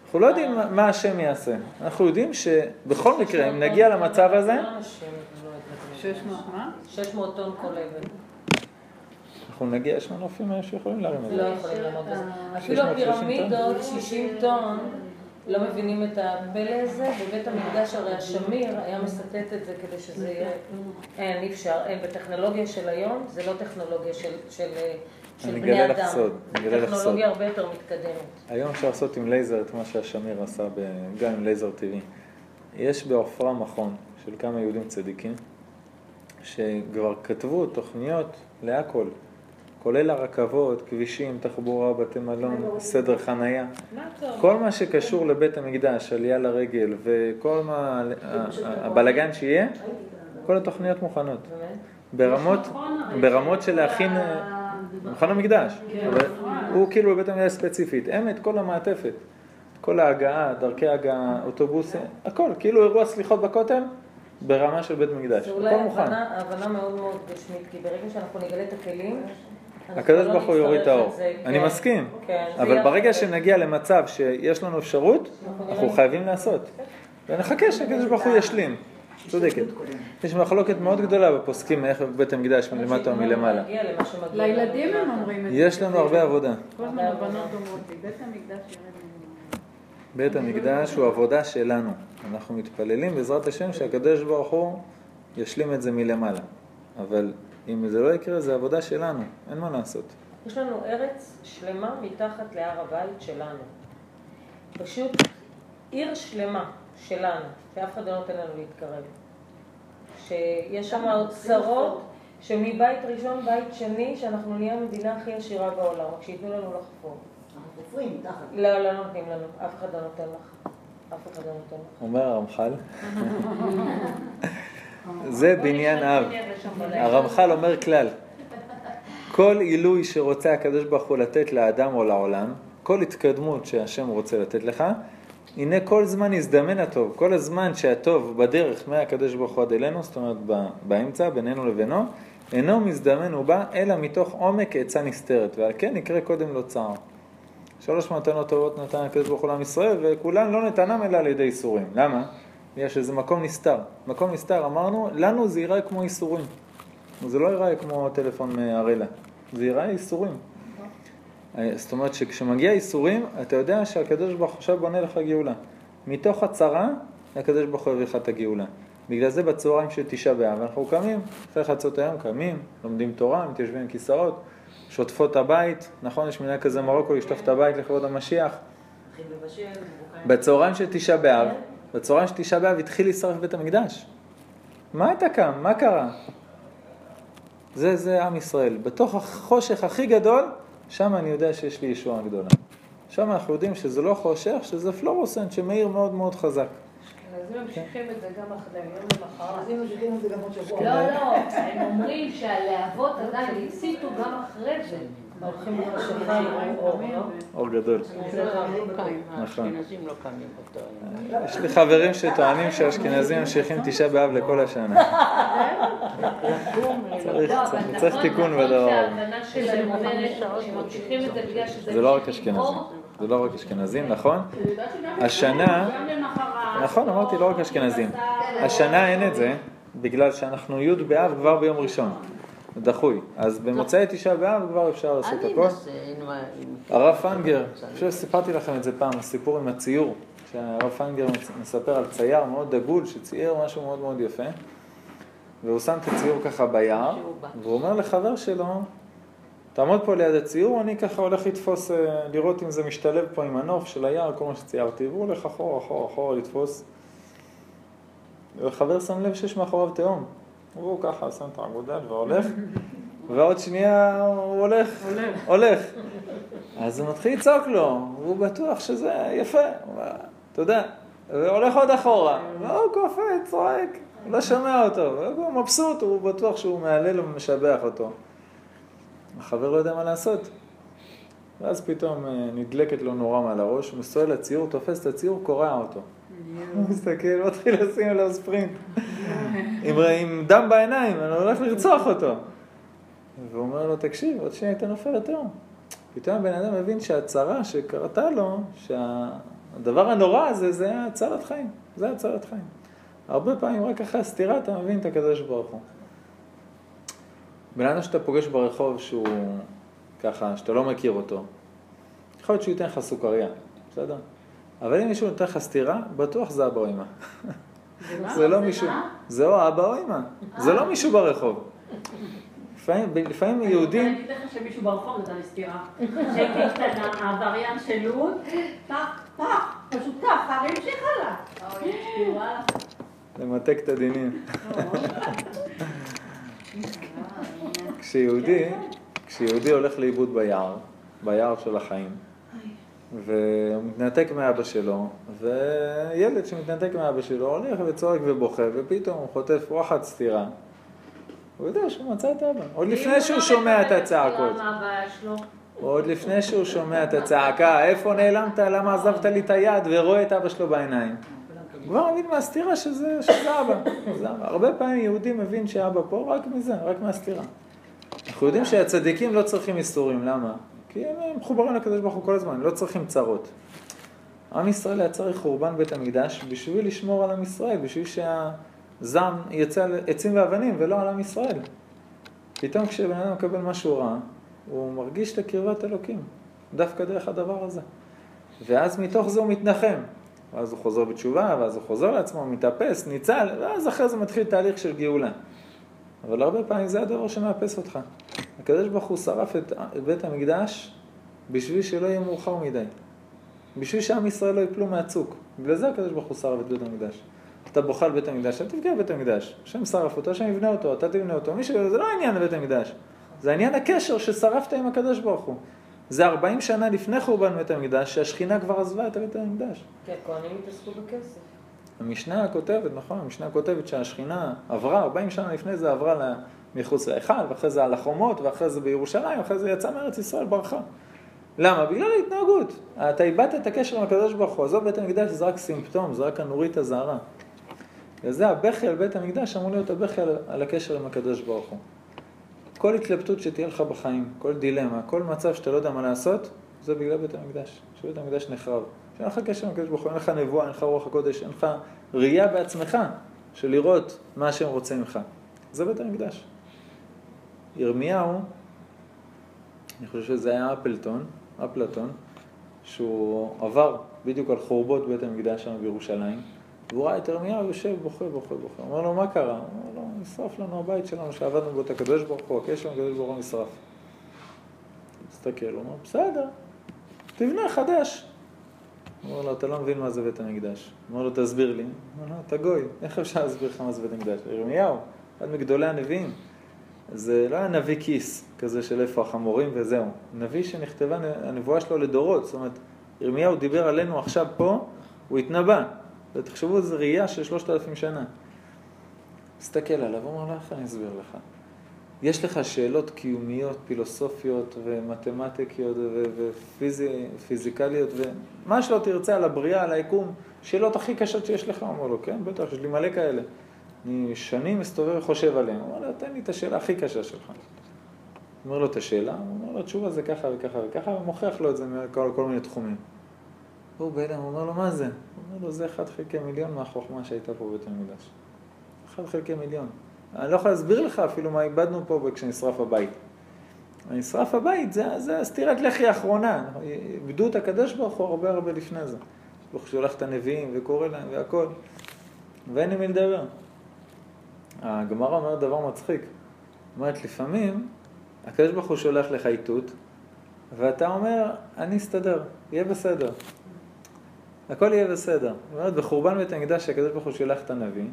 אנחנו לא יודעים מה השם יעשה. אנחנו יודעים שבכל מקרה, אם נגיע למצב הזה... 600 מה? 600 טון כל אבן. אנחנו נגיע, יש מנופים שיכולים להרים את לא זה. יכולים לעמוד בזה. אפילו הפירמידות, 60 טון, לא מבינים את הפלא הזה, בבית המקדש הרי השמיר היה מסטט את זה כדי שזה יהיה, אין, אי אפשר, אין, בטכנולוגיה של היום זה לא טכנולוגיה של, של, של אני בני אגלה לך אדם, סוד, אני אגלה לך סוד. טכנולוגיה הרבה יותר מתקדמת. היום אפשר לעשות עם לייזר את מה שהשמיר עשה, ב- גם עם לייזר טבעי. יש בעופרה מכון של כמה יהודים צדיקים, שכבר כתבו תוכניות להכל, כולל הרכבות, כבישים, תחבורה, בתי מלון, סדר חנייה. כל מה שקשור לבית המקדש, עלייה לרגל וכל מה, הבלגן שיהיה, כל התוכניות מוכנות. ברמות, ברמות של להכין אה, מכון המקדש. כן, אבל נכון. הוא כאילו בבית המקדש ספציפית. הם את כל המעטפת, כל ההגעה, דרכי ההגעה, אוטובוסים, הכל, כאילו אירוע סליחות בכותל ברמה של בית מקדש. זה אולי הכל מוכן. הבנה, הבנה מאוד מאוד גשמית, כי ברגע שאנחנו נגלה את הכלים, הקדוש לא ברוך הוא יוריד את האור. זה, אני כן. מסכים. כן, זה אבל ברגע. שנגיע למצב שיש לנו אפשרות, אנחנו חייבים לעשות. ונחכה שהקדוש ברוך הוא ישלים. צודקת. יש מחלוקת מאוד גדולה בפוסקים איך בית המקדש מלמטה או מלמעלה. להגיע למה שמגיע לנו. לילדים הם אומרים את זה. יש לנו הרבה עבודה. בית המקדש הוא עבודה שלנו. אנחנו מתפללים בעזרת השם שהקדוש ברוך הוא ישלים את זה מלמעלה. אבל אם זה לא יקרה, זה עבודה שלנו, אין מה לעשות. יש לנו ארץ שלמה מתחת להר הבית שלנו. פשוט עיר שלמה שלנו, שאף אחד לא נותן לנו להתקרב. שיש שם צרות, שמבית ראשון, בית שני, שאנחנו נהיה המדינה הכי עשירה בעולם, רק שייתנו לנו לחפור. אנחנו חופרים מתחת. לא, לא נותנים לנו, אף אחד לא נותן לך. אף אחד לא נותן לך. אומר הרמח"ל, זה בניין אב. הרמח"ל אומר כלל, כל עילוי שרוצה הקדוש ברוך הוא לתת לאדם או לעולם, כל התקדמות שהשם רוצה לתת לך, הנה כל זמן יזדמן הטוב, כל הזמן שהטוב בדרך מהקדוש ברוך הוא עד אלינו, זאת אומרת באמצע, בינינו לבינו, אינו מזדמן ובא, אלא מתוך עומק עצה נסתרת, ועל כן יקרה קודם לו צער. שלוש מתנות טובות נתן הקדוש ברוך הוא לעם ישראל, וכולן לא נתנם אלא על ידי איסורים. למה? בגלל שזה מקום נסתר. מקום נסתר, אמרנו, לנו זה ייראה כמו איסורים. זה לא ייראה כמו טלפון מאראלה, זה ייראה איסורים. אה, זאת אומרת שכשמגיע איסורים, אתה יודע שהקדוש ברוך הוא עכשיו בונה לך גאולה. מתוך הצרה, הקדוש ברוך הוא יביא לך את הגאולה. בגלל זה בצהריים של תשעה באב אנחנו קמים, אחרי חצות היום קמים, לומדים תורה, מתיישבים עם כיסאות, שוטפות את הבית, נכון? יש מנהג כזה מרוקו לשטוף את הבית לכבוד המשיח. בצהריים של תשעה באב, בצהריים של תשעה באב התחיל להישרף בית המקדש. מה אתה קם? מה קרה? זה, זה עם ישראל. בתוך החושך הכי גדול, שם אני יודע שיש לי ישועה גדולה. שם אנחנו יודעים שזה לא חושך, שזה פלורוסנט שמאיר מאוד מאוד חזק. אז הם ממשיכים את זה גם אחרי יום למחרת. אז אם ממשיכים את זה גם עוד שבוע. לא, לא, הם אומרים שהלהבות עדיין הציתו גם אחרי זה. הולכים אור, לא? אור גדול. זה לא קמים, נכון. לא. יש לי חברים שטוענים שהאשכנזים ממשיכים תשעה באב לכל השנה. צריך, נכון, תיקון נכון בדבר. זה לא רק אשכנזים. זה לא רק אשכנזים, נכון? השנה-. נכון, אמרתי לא רק אשכנזים. השנה אין את זה, בגלל שאנחנו י' באב כבר ביום ראשון. דחוי. אז במוצאי תשעה באב כבר אפשר לעשות אני הכל. מה... אם- הרב פנגר, אני חושב שסיפרתי לכם את זה פעם, הסיפור עם הציור, שהרב פנגר מספר על צייר מאוד דגול שצייר משהו מאוד מאוד יפה, והוא שם את הציור ככה ביער, והוא אומר לחבר שלו, תעמוד פה ליד הציור, אני ככה הולך לתפוס, אה, לראות אם זה משתלב פה עם הנוף של היער, כל מה שציירתי, והוא הולך אחורה, אחורה, אחורה לתפוס. וחבר שם לב שיש מאחוריו תהום. והוא ככה שם את האגודל והולך, ועוד שנייה הוא הולך, הולך. אז הוא מתחיל לצעוק לו, והוא בטוח שזה יפה, הוא אתה יודע, והולך עוד אחורה, והוא קופץ, צועק, הוא לא שומע אותו, והוא מבסוט, הוא בטוח שהוא מהלל ומשבח אותו. החבר לא יודע מה לעשות. ואז פתאום אה, נדלקת לו נורה מעל הראש, הוא מסתובב לציור, תופס את הציור, קורע אותו. הוא מסתכל, מתחיל לשים עליו ספרינט. עם, דם בעיניים, אני הולך לרצוח אותו. והוא אומר לו, תקשיב, עוד שנייה היית נופל לתהום. פתאום הבן אדם מבין שהצרה שקרתה לו, שהדבר הנורא הזה, זה הצלת חיים. זה הצלת חיים. הרבה פעמים רק אחרי הסתירה אתה מבין את הקדוש ברוך הוא. בן אדם שאתה פוגש ברחוב שהוא ככה, שאתה לא מכיר אותו, יכול להיות שהוא ייתן לך סוכריה, בסדר? אבל אם מישהו נותן לך סטירה, בטוח זה אבא או אמא. זה לא מישהו, זה או אבא או אמא, זה לא מישהו ברחוב. לפעמים, אני יהודים, רוצה להגיד לך שמישהו ברחוב נתן לי סטירה. שהייתי קטנה, העבריין של לוד, טח, טח, פשוט טח, הרי המשיך הלאה. למתק את הדינים. כשיהודי, כשיהודי הולך לאיבוד ביער, ביער של החיים, והוא מתנתק מאבא שלו, וילד שמתנתק מאבא שלו הולך וצועק ובוכה, ופתאום הוא חוטף וואחד סטירה. הוא יודע שהוא מצא את אבא, עוד לפני שהוא שומע את הצעקות. עוד לפני שהוא שומע את הצעקה, איפה נעלמת, למה עזבת לי את היד, ורואה את אבא שלו בעיניים. כבר מבין מהסתירה שזה, שזה אבא. זה אבא. הרבה פעמים יהודי מבין שאבא פה רק מזה, רק מהסתירה. אנחנו יודעים שהצדיקים לא צריכים איסורים, למה? כי הם מחוברים לקדוש ברוך הוא כל הזמן, לא צריכים צרות. עם ישראל היה צריך חורבן בית המקדש בשביל לשמור על עם ישראל, בשביל שהזעם יצא על עצים ואבנים ולא על עם ישראל. פתאום כשבן אדם מקבל משהו רע, הוא מרגיש את קרבת אלוקים, דווקא דרך הדבר הזה. ואז מתוך זה הוא מתנחם. ואז הוא חוזר בתשובה, ואז הוא חוזר לעצמו, מתאפס, ניצל, ואז אחרי זה מתחיל תהליך של גאולה. אבל הרבה פעמים זה הדבר שמאפס אותך. הקדוש ברוך הוא שרף את בית המקדש בשביל שלא יהיה מאוחר מדי. בשביל שעם ישראל לא יפלו מהצוק. בגלל זה הקדוש ברוך הוא שרף את בית המקדש. אתה בוכה על בית המקדש, אל על בית המקדש. השם שרף אותו, השם יבנה אותו, אתה תבנה אותו. מישהו, זה לא העניין לבית המקדש. זה העניין הקשר ששרפת עם הקדוש ברוך הוא. זה 40 שנה לפני חורבן בית המקדש, שהשכינה כבר עזבה את בית המקדש. כן, כהנים התעסקו בכסף. המשנה כותבת, נכון, המשנה כותבת שהשכינה עברה, 40 שנה לפני זה עברה מחוץ להיכל, ואחרי זה על החומות, ואחרי זה בירושלים, ואחרי זה יצאה מארץ ישראל, ברחה. למה? בגלל ההתנהגות. אתה איבדת את הקשר עם הקדוש ברוך הוא, עזוב בית המקדש זה רק סימפטום, זה רק הנורית הזערה. וזה הבכי על בית המקדש אמור להיות הבכי על, על הקשר עם הקדוש ברוך הוא. כל התלבטות שתהיה לך בחיים, כל דילמה, כל מצב שאתה לא יודע מה לעשות, זה בגלל בית המקדש, שבית המקדש נחרב. שאין לך קשר עם הקדוש ברוך הוא, אין לך נבואה, אין לך רוח הקודש, אין לך ראייה בעצמך של לראות מה השם רוצה ממך. זה בית המקדש. ירמיהו, אני חושב שזה היה אפלטון, אפלטון, שהוא עבר בדיוק על חורבות בית המקדש שם בירושלים, והוא ראה את ירמיהו יושב בוכה, בוכה, בוכה. הוא אומר לו, מה קרה? הוא אומר לו, נשרף לנו הבית שלנו שעבדנו בו את הקדוש ברוך הוא, הקשר הקדוש ברוך הוא נשרף. מסתכל, הוא אומר, בסדר, תבנה חדש. הוא אומר לו, אתה לא מבין מה זה בית המקדש. הוא אומר לו, תסביר לי. הוא אומר לו, אתה גוי, איך אפשר להסביר לך מה זה בית המקדש? ירמיהו, אחד מגדולי הנביאים. זה לא היה נביא כיס, כזה של איפה החמורים וזהו. נביא שנכתבה הנבואה שלו לדורות. זאת אומרת, ירמיהו דיבר עלינו עכשיו פה, הוא התנבא. ותחשבו, זו ראייה של שלושת אלפים שנה. מסתכל עליו, הוא אומר לו, איך אני אסביר לך? יש לך שאלות קיומיות, פילוסופיות ומתמטיקיות ופיזיקליות ומה שלא תרצה על הבריאה, על היקום, שאלות הכי קשות שיש לך. הוא אומר לו, כן, בטח, יש לי מלא כאלה. אני שנים מסתובב וחושב עליהן. הוא אומר לו, תן לי את השאלה הכי קשה שלך. הוא אומר לו את השאלה, הוא אומר לו, התשובה זה ככה וככה וככה, ומוכיח לו את זה מכל כל מיני תחומים. והוא בהלם, אומר לו, מה זה? הוא אומר לו, זה אחד חלקי מיליון מהחוכמה שהייתה פה בבית המקדש. אחד חלקי מיליון. אני לא יכול להסביר לך אפילו מה איבדנו פה כשנשרף הבית. נשרף הבית, זה, זה הסטירת לחי האחרונה. איבדו את הקדוש ברוך הוא הרבה הרבה לפני זה. הוא שולח את הנביאים וקורא להם והכל. ואין עם מי לדבר. הגמרא אומרת דבר מצחיק. אומרת, לפעמים הקדוש ברוך הוא שולח לך איתות, ואתה אומר, אני אסתדר, יהיה בסדר. הכל יהיה בסדר. זאת אומרת, בחורבן בית המקדש, הקדוש ברוך הוא שולח את הנביא,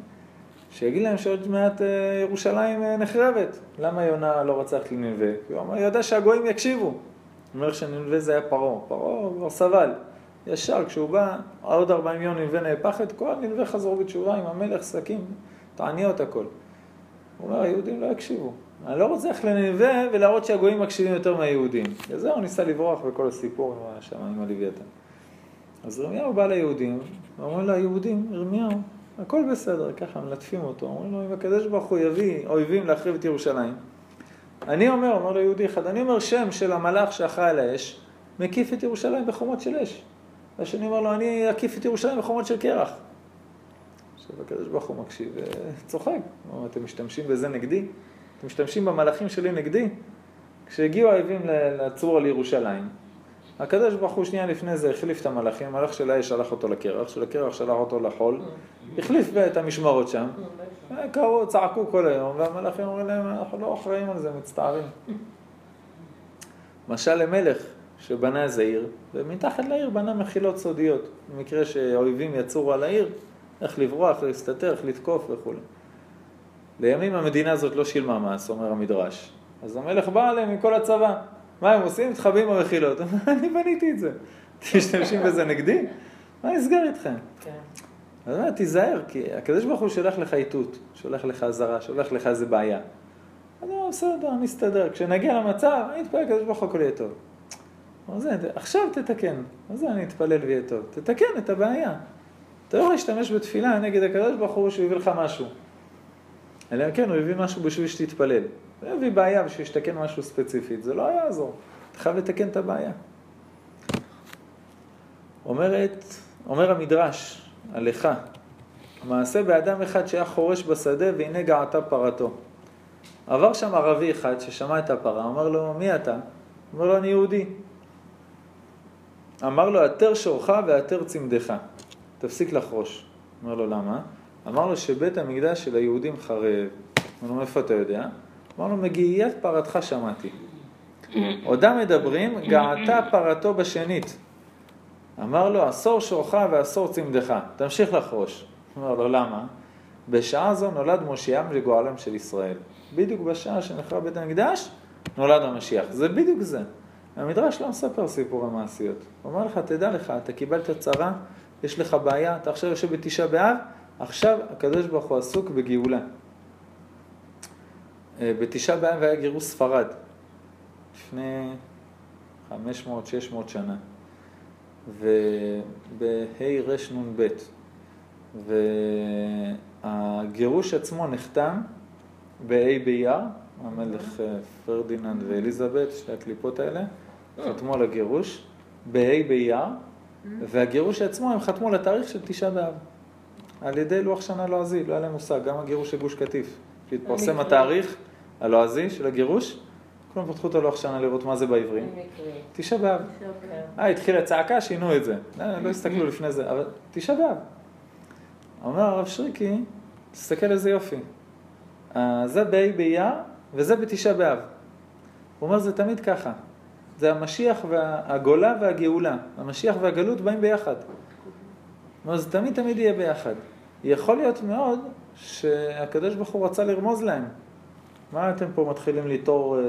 שיגיד להם שעוד מעט אה, ירושלים אה, נחרבת. למה יונה לא רצה ללכת לנינווה? כי הוא אמר, ידע שהגויים יקשיבו. הוא אומר שנינווה זה היה פרעה, פרעה כבר סבל. ישר, כשהוא בא, עוד 40 יום נינווה נהפכת, כל נינווה חזרו בתשובה עם המלך, שקים, תעניות הכל. הוא אומר, היהודים לא יקשיבו. אני לא רוצה ללכת לנינווה ולהראות שהגויים מקשיבים יותר מהיהודים. וזהו, הוא ניסה לברוח בכל הסיפור עם השמיים עם הלוויתן. אז ירמיהו בא ליהודים, ואומרים ליהודים, ירמיהו, הכל בסדר, ככה מלטפים אותו, אומרים לו, אם הקדוש ברוך הוא יביא אויבים להחריב את ירושלים. אני אומר, אומר ליהודי אחד, אני אומר שם של המלאך שאחראי על האש, מקיף את ירושלים בחומות של אש. והשני אומר לו, אני אקיף את ירושלים בחומות של קרח. עכשיו הקדוש ברוך הוא מקשיב וצוחק, אומר, אתם משתמשים בזה נגדי? אתם משתמשים במלאכים שלי נגדי? כשהגיעו האויבים לצור על ירושלים, הקדוש ברוך הוא שנייה לפני זה החליף את המלאכים, המלאך של האש שלח אותו לקרח, של הקרח שלח אותו לחול, החליף את המשמרות שם, קראו, צעקו כל היום, והמלאכים אומרים להם, אנחנו לא אחראים על זה, מצטערים. משל למלך שבנה איזה עיר, ומתחת לעיר בנה מחילות סודיות, במקרה שהאויבים יצורו על העיר, איך לברוח, להסתתר, איך לתקוף וכו'. לימים המדינה הזאת לא שילמה מס, אומר המדרש. אז המלך בא עליהם עם כל הצבא. מה הם עושים? מתחבאים במחילות. אני בניתי את זה. אתם משתמשים בזה נגדי? מה נסגר איתכם? כן. אז אומר, תיזהר, כי הקדוש ברוך הוא שולח לך איתות, שולח לך אזהרה, שולח לך איזה בעיה. אז הוא בסדר, נסתדר. כשנגיע למצב, אני אתפלל, הקדוש ברוך הוא הכל יהיה טוב. זה, עכשיו תתקן. אז אני אתפלל ויהיה טוב. תתקן את הבעיה. אתה לא יכול להשתמש בתפילה נגד הקדוש ברוך הוא שהוא הביא לך משהו. אלא כן, הוא הביא משהו בשביל שתתפלל. הוא הביא בעיה בשביל שתקן משהו ספציפית, זה לא יעזור. אתה חייב לתקן את הבעיה. אומרת, אומר המדרש, עליך, מעשה באדם אחד שהיה חורש בשדה והנה געתה פרתו. עבר שם ערבי אחד ששמע את הפרה, אמר לו, מי אתה? אמר לו, אני יהודי. אמר לו, עתר שורך ועתר צמדך, תפסיק לחרוש. אמר לו, למה? אמר לו שבית המקדש של היהודים חרב. אמר לו, איפה אתה יודע? אמר לו, מגיעת פרתך שמעתי. עודם מדברים, געתה פרתו בשנית. אמר לו, אסור שורך ואסור צמדך, תמשיך לחרוש. אמר לו, למה? בשעה זו נולד מושיעם וגואלם של ישראל. בדיוק בשעה שנחרב בית המקדש, נולד המשיח. זה בדיוק זה. המדרש לא מספר סיפורי מעשיות. הוא אומר לך, תדע לך, אתה קיבלת צרה, יש לך בעיה, אתה עכשיו יושב בתשעה באב, עכשיו הקדוש ברוך הוא עסוק בגאולה. אה, בתשעה באב היה גירוש ספרד, לפני 500-600 שנה, ובה' רנ"ב, והגירוש עצמו נחתם בה' באייר, המלך אה, פרדיננד ואליזבת, שתי הקליפות האלה, חתמו על הגירוש, בה' באייר, והגירוש עצמו הם חתמו לתאריך של תשעה באב. על ידי לוח שנה לועזי, לא היה להם מושג, גם הגירוש של גוש קטיף. כשהתפרסם התאריך הלועזי של הגירוש, כולם פתחו את הלוח שנה לראות מה זה בעברי. תשעה באב. אה, התחילה צעקה, שינו את זה. לא, לא הסתכלו לפני זה, אבל תשעה באב. אומר הרב שריקי, תסתכל איזה יופי. אה, זה בה' באייר וזה בתשעה באב. הוא אומר, זה תמיד ככה. זה המשיח והגולה והגאולה. המשיח והגלות באים ביחד. זה תמיד תמיד יהיה ביחד. יכול להיות מאוד שהקדוש ברוך הוא רצה לרמוז להם. מה אתם פה מתחילים לי תור, אה,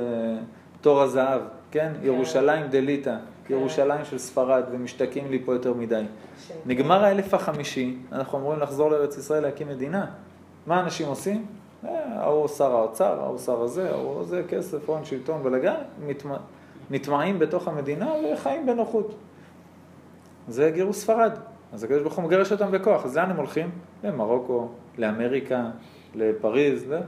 תור הזהב, כן? כן. ירושלים דליטא, כן. ירושלים של ספרד, ומשתקים לי פה יותר מדי. ש... נגמר האלף החמישי, אנחנו אמורים לחזור לארץ ישראל להקים מדינה. מה אנשים עושים? אה, ההוא שר האוצר, ההוא שר הזה, ההוא זה, כסף, הון, שלטון, בלגן, נטמעים בתוך המדינה וחיים בנוחות. זה גירוש ספרד. אז הקדוש ברוך הוא מגרש אותם בכוח, אז לאן הם הולכים? למרוקו, לאמריקה, לפריז, ל...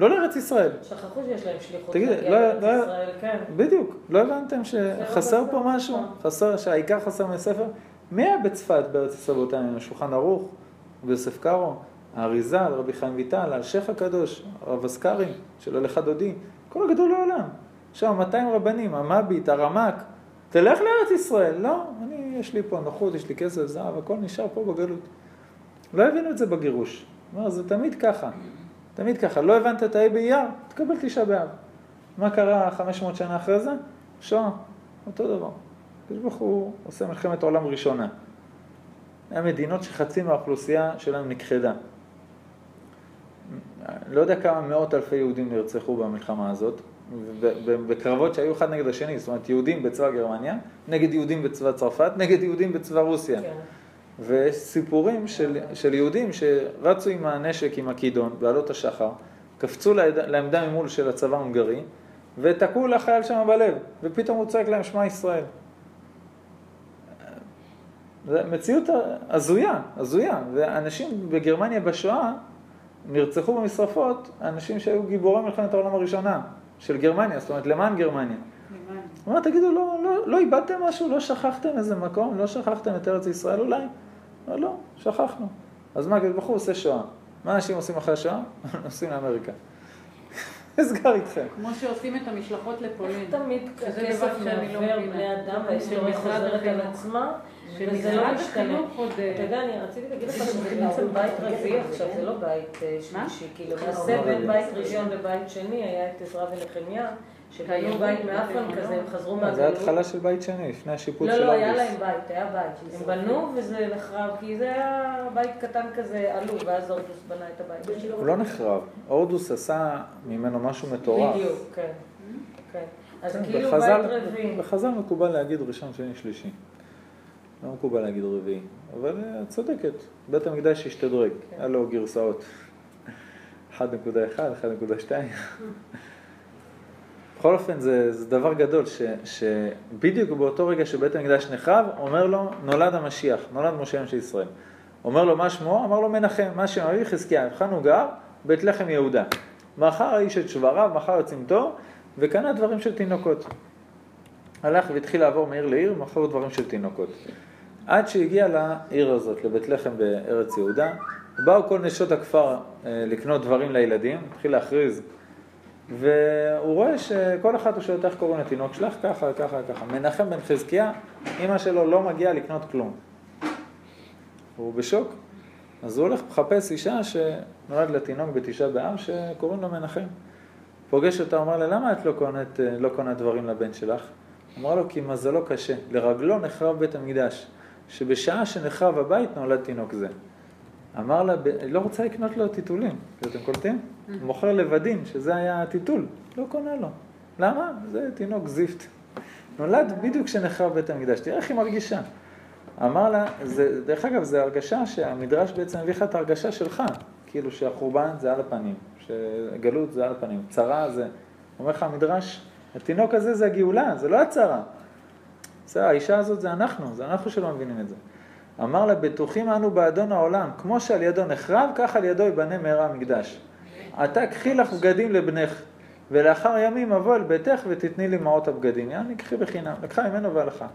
לא לארץ ישראל. שכחו שיש להם שליחות תגיד, להגיע לא, לארץ לא, ישראל, כן. בדיוק, לא הבנתם שחסר פה בסדר. משהו? חסר, שהעיקר חסר מספר? מי היה בצפת בארץ ישראל באותם ימים? השולחן ערוך, ויוסף קארו, האריזה, רבי חיים ויטל, האלשיך הקדוש, הרב אסקרי, של הלכה דודי, כל הגדול העולם. עכשיו 200 רבנים, המביט, הרמק, תלך לארץ ישראל. לא, אני, יש לי פה נוחות, יש לי כסף, זהב, הכל נשאר פה בגלות. לא הבינו את זה בגירוש. אומר, זה תמיד ככה. תמיד ככה. לא הבנת את ה' באייר, תקבל תשעה באב. מה קרה 500 שנה אחרי זה? שואה, אותו דבר. הקדוש ברוך הוא עושה מלחמת עולם ראשונה. היה מדינות שחצי מהאוכלוסייה שלהם נכחדה. לא יודע כמה מאות אלפי יהודים נרצחו במלחמה הזאת, בקרבות שהיו אחד נגד השני, זאת אומרת יהודים בצבא גרמניה, נגד יהודים בצבא צרפת, נגד יהודים בצבא רוסיה. כן. ויש סיפורים של, של יהודים שרצו עם הנשק, עם הכידון, בעלות השחר, קפצו לעד, לעמדה ממול של הצבא ההונגרי, ותקעו לחייל שם בלב, ופתאום הוא צועק להם שמע ישראל. זו מציאות הזויה, הזויה, ואנשים בגרמניה בשואה נרצחו במשרפות, אנשים שהיו גיבורי מלחמת העולם הראשונה, של גרמניה, זאת אומרת למען גרמניה. הוא אומר, תגידו, לא, לא, לא איבדתם משהו? לא שכחתם איזה מקום? לא שכחתם את ארץ ישראל אולי? לא, לא, שכחנו. אז מה, הוא עושה שואה. מה אנשים עושים אחרי השואה? נוסעים לאמריקה. נסגר איתכם. כמו שעושים את המשלחות לפולין. תמיד שזה הכסף לא מבינה. בני אדם וההיסטוריה שמשרד חוזרת על. עצמה, וזה שמשרד לא משתנה. אה, אתה יודע, אני רציתי להגיד לך שזה בעצם בית רביעי עכשיו, זה לא בית אה? שלישי. כאילו, למעשה בין בית ראשון לבית שני היה את עזרא ונחמיה, קיימו בית מאפן. כזה, הם חזרו זה מהגלות. התחלה של בית שני, לפני השיפוט לא, של לא, היה אוגוסט. להם בית, היה בית. הם בנו וזה נחרב, כי זה היה בית קטן כזה עלוב, ואז אורדוס בנה את הבית שלו. הוא לא נחרב. הורדוס עשה ממנו משהו מטורף. בדיוק, כן. כן. אז כן, כאילו בחז"ל- בית רביעי. בחז"ל מקובל להגיד ראשון, שני, שלישי. לא מקובל להגיד רביעי. אבל אה, את צודקת, בית המקדש השתדרג, כן. היה לו גרסאות. 1.1, 1.2. בכל אופן זה, זה דבר גדול, ש, שבדיוק באותו רגע שבית המקדש נחרב, אומר לו, נולד המשיח, נולד משה של ישראל. אומר לו, מה שמו? אמר לו מנחם, מה שם אבי חזקיה, היכן הוא גר? בית לחם יהודה. מכר האיש את שבריו, מכר את צמתו, וקנה דברים של תינוקות. הלך והתחיל לעבור מעיר לעיר, מכר דברים של תינוקות. עד שהגיע לעיר הזאת, לבית לחם בארץ יהודה, באו כל נשות הכפר אה, לקנות דברים לילדים, התחיל להכריז, והוא רואה שכל אחד הוא שואל איך קוראים לתינוק שלך, ככה, ככה, ככה. מנחם בן חזקיה, אימא שלו לא מגיעה לקנות כלום. הוא בשוק. אז הוא הולך לחפש אישה שנולד לתינוק בתשעה באב שקוראים לו מנחם. פוגש אותה, אומר לה, למה את לא קונה, לא קונה דברים לבן שלך? אמר לו, כי מזלו קשה, לרגלו נחרב בית המקדש, שבשעה שנחרב הבית נולד תינוק זה. אמר לה, לא רוצה לקנות לו טיטולים, אתם קולטים? הוא מוכר לבדים, שזה היה הטיטול, לא קונה לו. למה? זה תינוק זיפט. נולד בדיוק כשנחרב בית המקדש, תראה איך היא מרגישה. אמר לה, זה, דרך אגב, זו הרגשה שהמדרש בעצם מביא לך את ההרגשה שלך, כאילו שהחורבן זה על הפנים, שגלות זה על הפנים, צרה זה, אומר לך המדרש, התינוק הזה זה הגאולה, זה לא הצרה. בסדר, האישה הזאת זה אנחנו, זה אנחנו שלא מבינים את זה. אמר לה, בטוחים אנו באדון העולם, כמו שעל ידו נחרב, כך על ידו ייבנה מהרה המקדש. עתה קחי לך בגדים לבנך, ולאחר ימים אבוא אל ביתך ותתני לי מעות הבגדים. יעני, קחי בחינם. לקחה ממנו והלכה.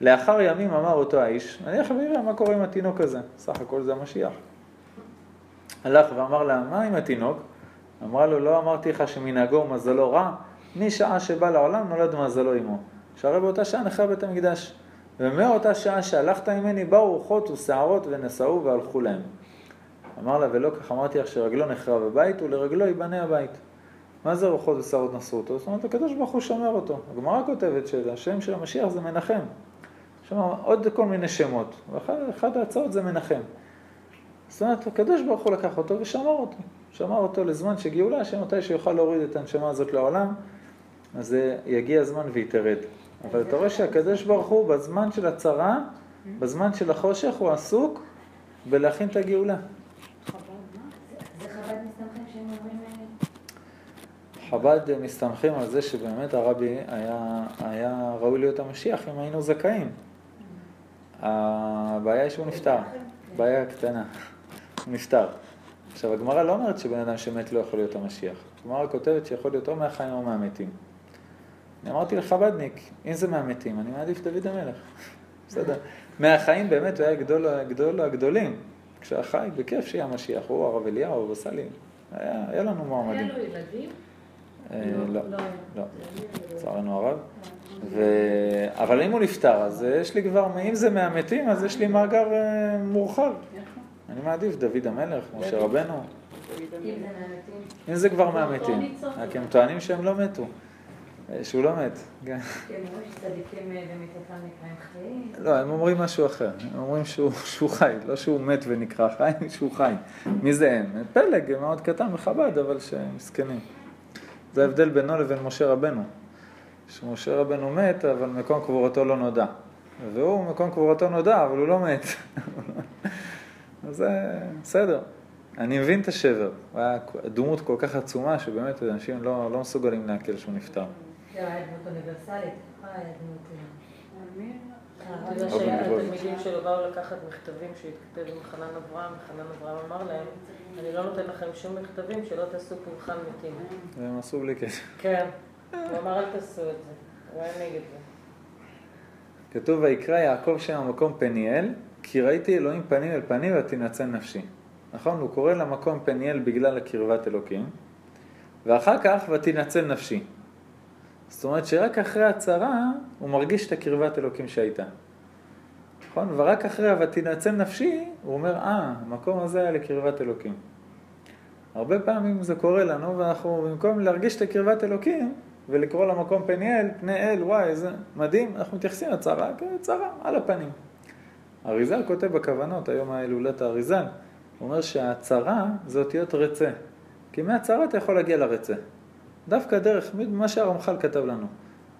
לאחר ימים אמר אותו האיש, אני אלך ואראה מה קורה עם התינוק הזה. סך הכל זה המשיח. הלך ואמר לה, מה עם התינוק? אמרה לו, לא אמרתי לך שמנהגו ומזלו רע, משעה שבא לעולם נולד מזלו עמו. שהרי באותה שעה נחרב בית המקדש. ומאותה שעה שהלכת ממני באו רוחות ושערות ונשאו והלכו להם. אמר לה, ולא כך אמרתי לך שרגלו נחרב הבית ולרגלו ייבנה הבית. מה זה רוחות ושערות נשאו אותו? זאת אומרת, הקדוש ברוך הוא שומר אותו. הגמרא כותבת שהשם של המשיח זה מנחם. יש עוד כל מיני שמות, ואחת ההצעות זה מנחם. זאת אומרת, הקדוש ברוך הוא לקח אותו ושמר אותו. שמר אותו לזמן שגאולה, שמתי שיוכל להוריד את הנשמה הזאת לעולם, אז יגיע הזמן והיא תרד. אבל אתה רואה שהקדוש ברוך הוא בזמן של הצרה, בזמן של החושך, הוא עסוק בלהכין את הגאולה. זה חב"ד מסתמכים שהם אומרים... חב"ד מסתמכים על זה שבאמת הרבי היה, היה ראוי להיות המשיח אם היינו זכאים. הבעיה היא שהוא נפטר, בעיה קטנה, הוא נפטר. עכשיו הגמרא לא אומרת שבן אדם שמת לא יכול להיות המשיח. הגמרא כותבת שיכול להיות או מהחיים או מהמתים. אני אמרתי לחב"דניק, אם זה מהמתים, אני מעדיף דוד המלך. בסדר. מהחיים באמת הוא היה גדול, גדול הגדולים. כשהיה חי, בכיף שיהיה המשיח, הוא הרב אליהו, הרב סלי. היה, היה לנו מועמדים. היה לו ילדים? אה, לא, לא, לצערנו הרב. ו... אבל אם הוא נפטר, אז יש לי כבר, אם זה מהמתים, אז יש לי מאגר אה, מורחב. אני מעדיף דוד המלך, משה רבנו. אם זה כבר מהמתים. כי הם טוענים שהם לא מתו. אה, שהוא לא מת. כן. כן, אומרים שצדיקים במיתתם נקראים חיים. לא, הם אומרים משהו אחר. הם אומרים שהוא, שהוא חי, לא שהוא מת ונקרא חי, שהוא חי. מי זה הם? פלג מאוד קטן מחב"ד, אבל שהם מסכנים. זה ההבדל בינו לבין משה רבנו. שמשה רבנו מת, אבל מקום קבורתו לא נודע. והוא, מקום קבורתו נודע, אבל הוא לא מת. אז זה בסדר. אני מבין את השבר. הוא היה דמות כל כך עצומה, שבאמת אנשים לא, לא מסוגלים לעכל שהוא נפטר. זה היה דמות אוניברסלית. היה דמות... אתה יודע שהתלמידים שלו באו לקחת מכתבים שהתכתב עם חנן אברהם, וחנן אברהם אמר להם, אני לא נותן לכם שום מכתבים שלא תעשו פולחן מתים. והם עשו בלי קשר. כן, הוא אמר אל תעשו את זה, הוא היה נגד זה. כתוב ויקרא יעקב שם המקום פניאל, כי ראיתי אלוהים פנים אל פנים ותנצל נפשי. נכון? הוא קורא למקום פניאל בגלל הקרבת אלוקים, ואחר כך ותנצל נפשי. זאת אומרת שרק אחרי הצרה הוא מרגיש את הקרבת אלוקים שהייתה. נכון? ורק אחרי ותנצל נפשי, הוא אומר, אה, המקום הזה היה לקרבת אלוקים. הרבה פעמים זה קורה לנו, ואנחנו במקום להרגיש את הקרבת אלוקים, ולקרוא למקום פניאל, פני אל, וואי, איזה מדהים, אנחנו מתייחסים לצרה כצרה, על הפנים. אריזל כותב בכוונות, היום ההילולת האריזל, הוא אומר שהצרה זה אותיות רצה. כי מהצרה אתה יכול להגיע לרצה. דווקא דרך מה שהרמח"ל כתב לנו.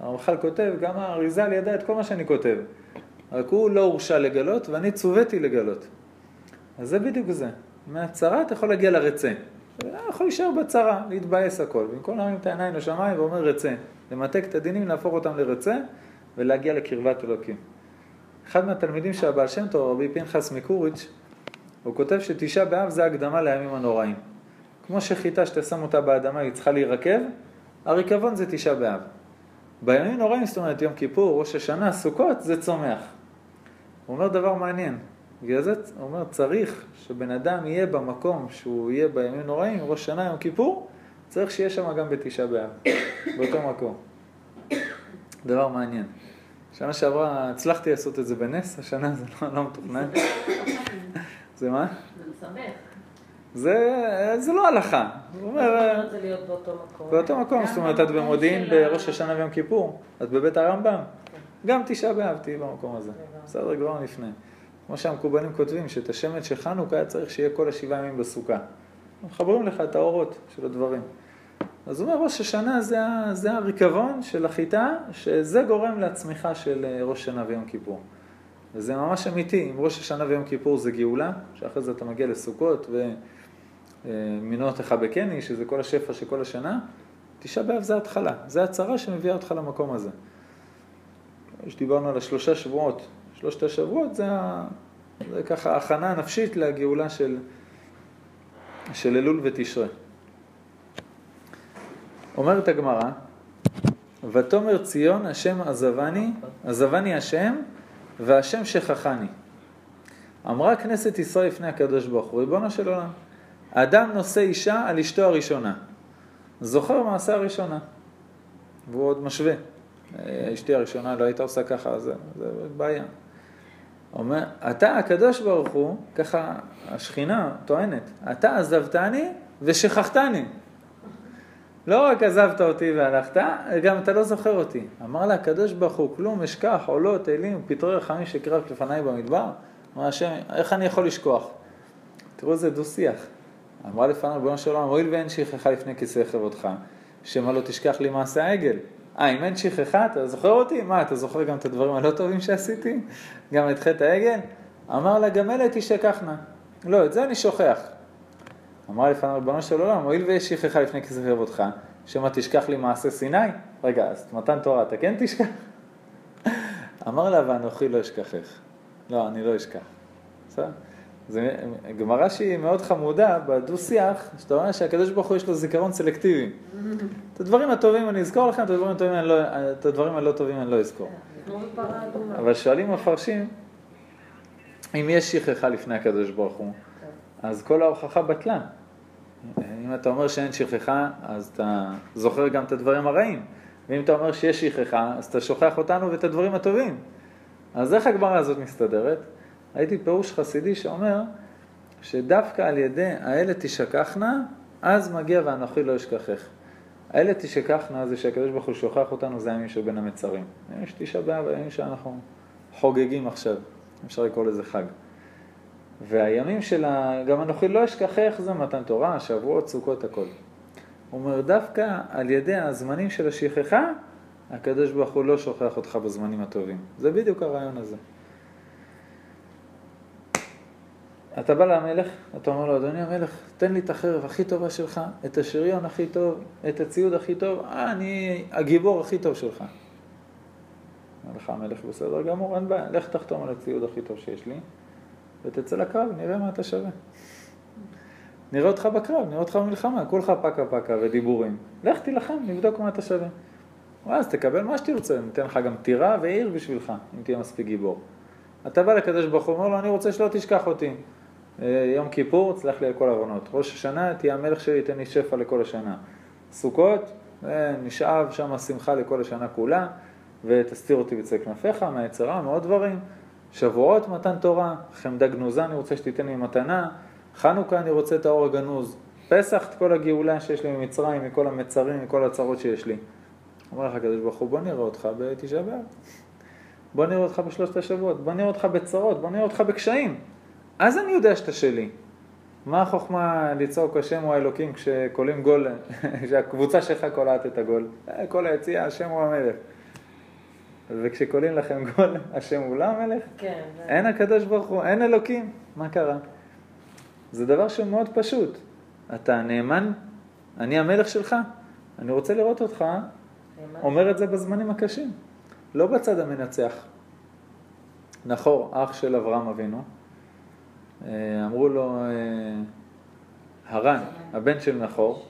הרמח"ל כותב, גם האריזל ידע את כל מה שאני כותב. רק הוא לא הורשע לגלות ואני צוויתי לגלות. אז זה בדיוק זה. מהצרה אתה יכול להגיע לרצה. אתה יכול להישאר בצרה, להתבאס הכל. במקום להרים את העיניים לשמיים ואומר רצה. למתק את הדינים, להפוך אותם לרצה ולהגיע לקרבת אלוקים. אחד מהתלמידים של הבעל שם טוב, רבי פנחס מקוריץ', הוא כותב שתשעה באב זה הקדמה לימים הנוראים. כמו שחיטה שאתה שם אותה באדמה היא צריכה להירקב, הריקבון זה תשעה באב. בימים נוראים, זאת אומרת יום כיפור, ראש השנה, סוכות, זה צומח. הוא אומר דבר מעניין, בגלל זה הוא אומר צריך שבן אדם יהיה במקום שהוא יהיה בימים נוראים, ראש שנה, יום כיפור, צריך שיהיה שם גם בתשעה באב, באותו מקום. דבר מעניין. שנה שעברה הצלחתי לעשות את זה בנס, השנה זה לא, לא מתוכנן. זה מה? זה מסבך. זה, זה לא הלכה. הוא אומר, זה להיות באותו מקום. באותו מקום, זאת אומרת, את במודיעין בראש השנה ויום כיפור, את בבית הרמב"ם, גם תשעה באב תהיי במקום הזה. בסדר, כבר לפני. כמו שהמקובלים כותבים, שאת השמץ של חנוכה היה צריך שיהיה כל השבעה ימים בסוכה. מחברים לך את האורות של הדברים. אז הוא אומר, ראש השנה זה, זה הריקבון של החיטה, שזה גורם לצמיחה של אה, ראש שנה ויום כיפור. וזה ממש אמיתי, אם ראש השנה ויום כיפור זה גאולה, שאחרי זה אתה מגיע לסוכות ומינות לך בקני, שזה כל השפע של כל השנה, תשעה באב זה ההתחלה, זה הצהרה שמביאה אותך למקום הזה. שדיברנו על השלושה שבועות, שלושת השבועות זה. זה ככה הכנה נפשית לגאולה של, של אלול ותשרה. אומרת הגמרא, ותאמר ציון השם עזבני, עזבני השם, והשם שכחני. אמרה כנסת ישראל לפני הקדוש ברוך הוא, ריבונו של עולם, אדם נושא אישה על אשתו הראשונה, זוכר מעשה הראשונה, והוא עוד משווה. אה, אשתי הראשונה לא הייתה עושה ככה, זה, זה בעיה. אומר, אתה הקדוש ברוך הוא, ככה השכינה טוענת, אתה עזבתני ושכחתני. לא רק עזבת אותי והלכת, גם אתה לא זוכר אותי. אמר לה הקדוש ברוך הוא, כלום אשכח, עולות, אלים, פטרי רחמים שקרב לפניי במדבר. אמר השם, איך אני יכול לשכוח? תראו איזה דו-שיח. אמרה לפניו, ריבונו של עולם, הואיל ואין שכחה לפני כיסא כבודך, שמא לא תשכח לי מעשה העגל. אה, אם אין שכחה, אתה זוכר אותי? מה, אתה זוכר גם את הדברים הלא טובים שעשיתי? גם את חטא העגל? אמר לה, גם אלה תשכחנה. לא, את זה אני שוכח. אמר לפניו, ריבונו של עולם, הואיל ויש שכחה לפני כיסא כבודך, שמא תשכח לי מעשה סיני? רגע, אז מתן תורה, אתה כן תשכח? אמר לה, ואנוכי לא אשכחך. לא, אני לא אשכח. בסדר? זה גמרא שהיא מאוד חמודה בדו-שיח, שאתה אומר שהקדוש ברוך הוא יש לו זיכרון סלקטיבי. את הדברים הטובים אני אזכור לכם, את הדברים הטובים אני לא, את הדברים הלא טובים אני לא אזכור. אבל שואלים המפרשים, אם יש שכחה לפני הקדוש ברוך הוא, אז כל ההוכחה בטלה. אם אתה אומר שאין שכחה, אז אתה זוכר גם את הדברים הרעים. ואם אתה אומר שיש שכחה, אז אתה שוכח אותנו ואת הדברים הטובים. אז איך הגמרא הזאת מסתדרת? ראיתי פירוש חסידי שאומר שדווקא על ידי האלה תשכחנה, אז מגיע ואנוכי לא אשכחך. האלה תשכחנה זה שהקדוש ברוך הוא שוכח אותנו, זה הימים שבין המצרים. הימים של באב, הימים שאנחנו חוגגים עכשיו, אפשר לקרוא לזה חג. והימים של ה... גם אנוכי לא אשכחך זה מתן תורה, שבועות, סוכות, הכל. הוא אומר, דווקא על ידי הזמנים של השכחה, הקדוש ברוך הוא לא שוכח אותך בזמנים הטובים. זה בדיוק הרעיון הזה. אתה בא למלך, אתה אומר לו, אדוני המלך, תן לי את החרב הכי טובה שלך, את השריון הכי טוב, את הציוד הכי טוב, אני הגיבור הכי טוב שלך. אומר לך המלך, בסדר גמור, אין בעיה, לך תחתום על הציוד הכי טוב שיש לי, ותצא לקרב, נראה מה אתה שווה. נראה אותך בקרב, נראה אותך במלחמה, כולך פקה פקה ודיבורים. לך תילחם, נבדוק מה אתה שווה. ואז תקבל מה שתרצה, ניתן לך גם טירה ועיר בשבילך, אם תהיה מספיק גיבור. אתה בא לקדוש ברוך הוא, אומר לו, אני רוצה שלא תשכח אותי. אה, יום כיפור, תסלח לי על כל העוונות. ראש השנה, תהיה המלך שלי, תן לי שפע לכל השנה. סוכות, אה, נשאב שם שמחה לכל השנה כולה, ותסתיר אותי בצל כנפיך, מהיצרה, מעוד דברים. שבועות, מתן תורה, חמדה גנוזה, אני רוצה שתיתן לי מתנה. חנוכה, אני רוצה את האור הגנוז. פסח, את כל הגאולה שיש לי ממצרים, מכל המצרים, מכל הצרות שיש לי. אומר לך הקדוש ברוך הוא, בוא נראה אותך בתשעה באב. בוא נראה אותך בשלושת השבועות, בוא נראה אותך בצרות, בוא נראה אותך בקשיים. אז אני יודע שאתה שלי. מה החוכמה לצעוק השם הוא האלוקים כשקולים גול, שהקבוצה שלך קולעת את הגול? כל היציע, השם הוא המלך. וכשקולים לכם גול, השם הוא לא המלך? כן. אין הקדוש ברוך הוא, אין אלוקים. מה קרה? זה דבר שהוא מאוד פשוט. אתה נאמן, אני המלך שלך, אני רוצה לראות אותך אומר את זה בזמנים הקשים, לא בצד המנצח. נחור, אח של אברהם אבינו, אמרו לו, אה, הרן, הבן של נחור,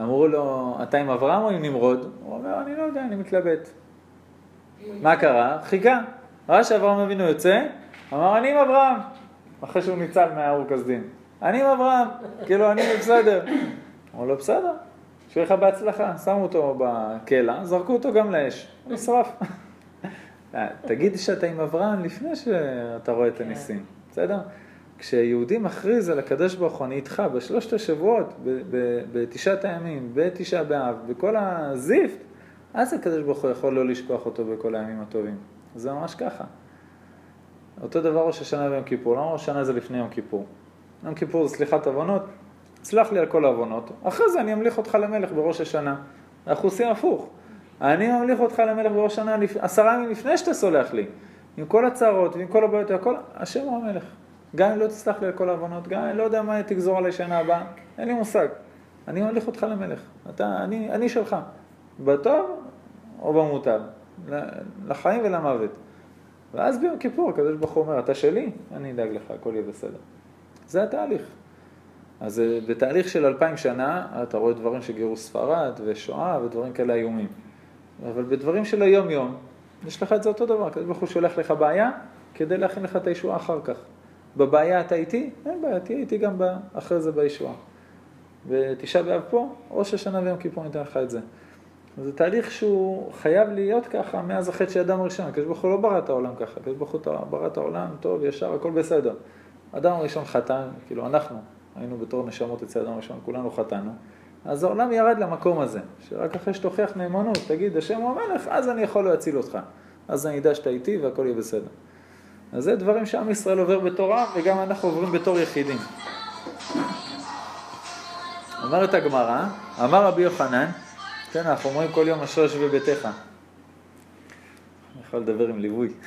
אמרו לו, אתה עם אברהם או עם נמרוד? הוא אומר, אני לא יודע, אני מתלבט. מה קרה? חיכה. ראה שאברהם אבינו יוצא, אמר, אני עם אברהם, אחרי שהוא ניצל מהאור כסדין. אני עם אברהם, כאילו, אני בסדר. אמרו לו, בסדר, שיהיה לך בהצלחה. שמו אותו בקלע, זרקו אותו גם לאש, נשרף. תגיד שאתה עם אברהם לפני שאתה רואה את הניסים, בסדר? כשיהודי מכריז על הקדוש ברוך הוא, אני איתך בשלושת השבועות, בתשעת הימים, בתשעה באב, בכל הזיפט, אז הקדוש ברוך הוא יכול לא לשכוח אותו בכל הימים הטובים. זה ממש ככה. אותו דבר ראש השנה ויום כיפור, למה ראש השנה זה לפני יום כיפור? יום כיפור זה סליחת עוונות, סלח לי על כל העוונות, אחרי זה אני אמליך אותך למלך בראש השנה. אנחנו עושים הפוך. אני ממליך אותך למלך בראש השנה עשרה ימים לפני שאתה סולח לי. עם כל הצערות ועם כל הבעיות והכל, השם הוא המלך. גם אם לא תסלח לי על כל העוונות, גם אם לא יודע מה תגזור עלי שנה הבאה, אין לי מושג. אני ממליך אותך למלך. אתה, אני, אני שלך. בטוב או במוטב. לחיים ולמוות. ואז ביום כיפור הקדוש ברוך הוא אומר, אתה שלי, אני אדאג לך, הכל יהיה בסדר. זה התהליך. אז אה, בתהליך של אלפיים שנה, אתה רואה דברים של גירוש ספרד ושואה ודברים כאלה איומים. אבל בדברים של היום-יום, יש לך את זה אותו דבר, הקדוש ברוך הוא שולח לך בעיה כדי להכין לך את הישועה אחר כך. בבעיה אתה איתי? אין בעיה, תהיה איתי גם אחרי זה בישועה. ותשעה באב פה, ראש השנה ויום כיפור ניתן לך את זה. זה תהליך שהוא חייב להיות ככה מאז החטא של אדם הראשון. הקדוש ברוך הוא לא ברא את העולם ככה, הקדוש ברוך הוא ברא את העולם טוב, ישר, הכל בסדר. אדם הראשון חטא, כאילו אנחנו היינו בתור נשמות אצל אדם הראשון, כולנו חטאנו. אז העולם ירד למקום הזה, שרק אחרי שתוכיח נאמנות, תגיד, השם הוא המלך, אז אני יכול להציל אותך. אז אני אדע שאתה איתי והכל יהיה בסדר. אז זה דברים שעם ישראל עובר בתור עם, וגם אנחנו עוברים בתור יחידים. אומרת הגמרא, אמר רבי יוחנן, כן, אנחנו אומרים כל יום אשרי יושבי ביתך. אני יכול לדבר עם ליווי.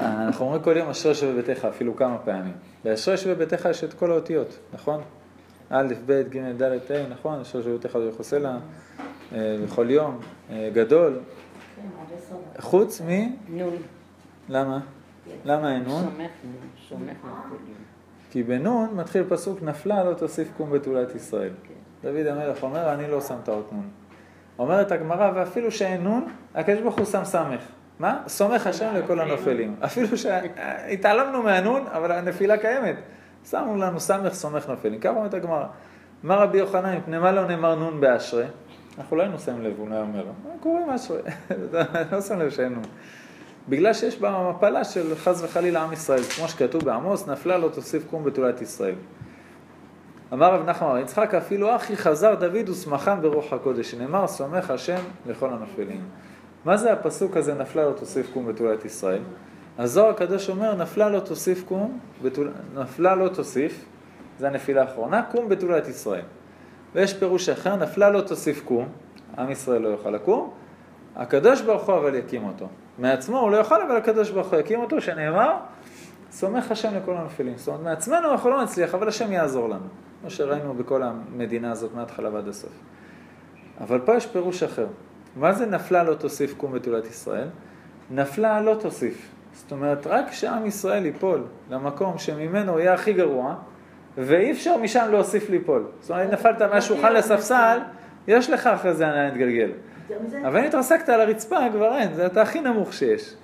אנחנו אומרים כל יום אשרי יושבי ביתך, אפילו כמה פעמים. באשרי יושבי ביתך יש את כל האותיות, נכון? א', ב', ג', ד', ה', נכון? אשרי יושבי ביתך זה יחוסלה, בכל יום, אה, גדול. חוץ מ... נון. למה? למה אין נון? כי בנון מתחיל פסוק נפלה לא תוסיף קום בתולת ישראל. דוד המלך אומר אני לא שם את האות נון. אומרת הגמרא ואפילו שאין נון, הקדוש ברוך הוא שם סמך. מה? סומך השם לכל הנופלים. אפילו שהתעלמנו מהנון, אבל הנפילה קיימת. שמו לנו סמך סומך נופלים. ככה אומרת הגמרא. אמר רבי יוחנן, מפני מה לא נאמר נון באשרי? אנחנו לא היינו שמים לב, הוא לא היה אומר. קוראים אשרי. לא שם לב שאין נון. בגלל שיש בה מפלה של חס וחלילה עם ישראל, כמו שכתוב בעמוס, נפלה לא תוסיף קום בתולת ישראל. אמר רב נחמן בר יצחק, אפילו אחי חזר דוד ושמחם ברוח הקודש, שנאמר, סומך השם לכל הנופלים. מה זה הפסוק הזה, נפלה לא תוסיף קום בתולת ישראל? הזוהר הקדוש אומר, נפלה לא תוסיף קום, בתול... נפלה לא תוסיף, זה הנפילה האחרונה, קום בתולת ישראל. ויש פירוש אחר, נפלה לא תוסיף קום, עם ישראל לא יוכל לקום, הקדוש ברוך הוא אבל יקים אותו. מעצמו הוא לא יכול, אבל הקדוש ברוך הוא יקים אותו, שנאמר, סומך השם לכל הנפילים. זאת אומרת, מעצמנו אנחנו לא נצליח, אבל השם יעזור לנו. כמו שראינו בכל המדינה הזאת מההתחלה ועד הסוף. אבל פה יש פירוש אחר. מה זה נפלה לא תוסיף קום בתולת ישראל? נפלה לא תוסיף. זאת אומרת, רק כשעם ישראל ייפול למקום שממנו יהיה הכי גרוע, ואי אפשר משם להוסיף ליפול. זאת אומרת, נפלת מהשולחן לספסל, יש לך אחרי זה לאן להתגלגל. אבל אם התרסקת על הרצפה, כבר אין, זה אתה הכי נמוך שיש.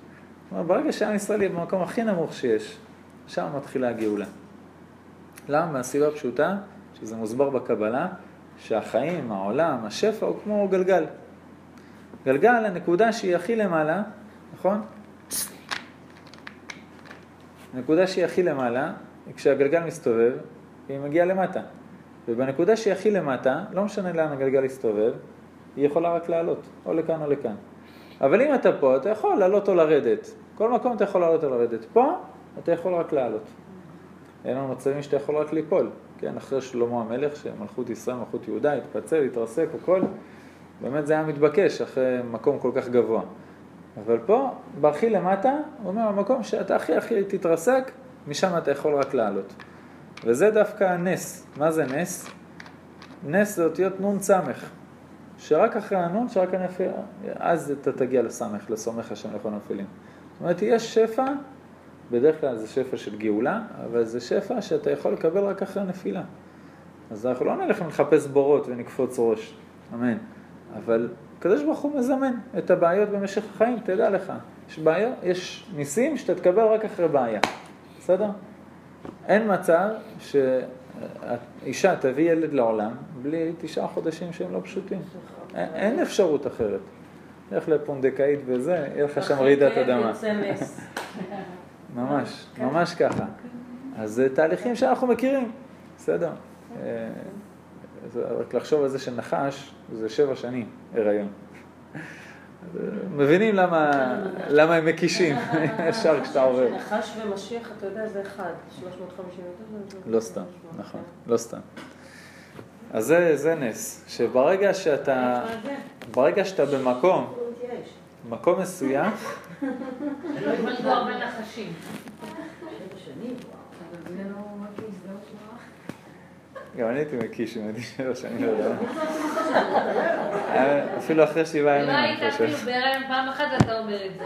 כלומר, ברגע שעם ישראל יהיה במקום הכי נמוך שיש, שם מתחילה הגאולה. למה? מהסיבה הפשוטה, שזה מוסבר בקבלה, שהחיים, העולם, השפע הוא כמו גלגל. גלגל, הנקודה שהיא הכי למעלה, נכון? הנקודה שהיא הכי למעלה, כשהגלגל מסתובב, היא מגיעה למטה. ובנקודה שהיא הכי למטה, לא משנה לאן הגלגל יסתובב, היא יכולה רק לעלות, או לכאן או לכאן. אבל אם אתה פה, אתה יכול לעלות או לרדת. כל מקום אתה יכול לעלות או לרדת. פה, אתה יכול רק לעלות. אין לנו מצבים שאתה יכול רק ליפול. כן, אחרי שלמה המלך, שמלכות ישראל, מלכות יהודה, התפצל, התרסק, הכל, באמת זה היה מתבקש אחרי מקום כל כך גבוה. אבל פה, בהכי למטה, הוא אומר, המקום שאתה הכי הכי תתרסק, משם אתה יכול רק לעלות. וזה דווקא הנס. מה זה נס? נס זה אותיות סמך. שרק אחרי הנון, שרק הנפילה, אז אתה תגיע לסמך, לסומך השם לכל הנפילים. זאת אומרת, יש שפע, בדרך כלל זה שפע של גאולה, אבל זה שפע שאתה יכול לקבל רק אחרי הנפילה. אז אנחנו לא נלך לחפש בורות ונקפוץ ראש, אמן. אבל הקדוש ברוך הוא מזמן את הבעיות במשך החיים, תדע לך. יש בעיה, יש ניסים שאתה תקבל רק אחרי בעיה, בסדר? אין מצב שאישה תביא ילד לעולם בלי תשעה חודשים שהם לא פשוטים. אין, אפשרות אחרת. לך לפונדקאית וזה, יהיה לך שם רעידת אדמה. יוצא נס. ממש, ממש ככה. אז זה תהליכים שאנחנו מכירים, בסדר. אה, אז רק לחשוב על זה שנחש זה שבע שנים הריון. אה, מבינים למה, למה הם מקישים, ישר כשאתה עובר. נחש ומשיח, אתה יודע, זה אחד. 350 יותר. לא סתם, נכון, לא סתם. אז זה, זה נס, שברגע שאתה, ברגע שאתה במקום. מקום מסוים, לא יוולדו הרבה נחשים. שבע שנים, וואו. גם אני הייתי מקיש אם הייתי שבע שנים לא יודע. אפילו אחרי שבעה לא ימים, אני היית חושב. אפילו בהיריון פעם אחת ואתה אומר את זה.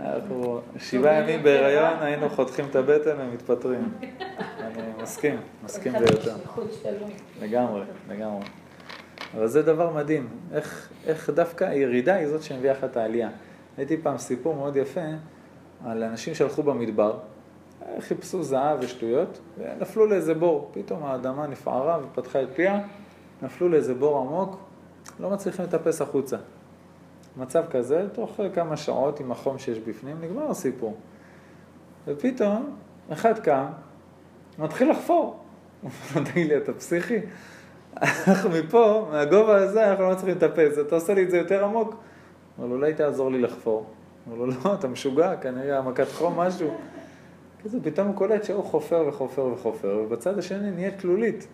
אנחנו שבעה ימים בהיריון, היינו חותכים את הבטן ומתפטרים. אני מסכים, מסכים ביותר. לגמרי, לגמרי. אבל זה דבר מדהים, איך, איך דווקא הירידה היא זאת שמביאה לך את העלייה. ראיתי פעם סיפור מאוד יפה על אנשים שהלכו במדבר, חיפשו זהב ושטויות, ונפלו לאיזה בור. פתאום האדמה נפערה ופתחה את פיה, נפלו לאיזה בור עמוק, לא מצליחים לטפס החוצה. מצב כזה, תוך כמה שעות עם החום שיש בפנים, נגמר הסיפור. ופתאום, אחד קם, מתחיל לחפור. הוא אומר, תגיד לי, אתה פסיכי? אנחנו מפה, מהגובה הזה, אנחנו לא מצליחים לטפס, אתה עושה לי את זה יותר עמוק? לו, אולי תעזור לי לחפור. אומר לו, לא, אתה משוגע, כנראה המכת חום, משהו. כזה, פתאום הוא קולט שהוא חופר וחופר וחופר, ובצד השני נהיית תלולית.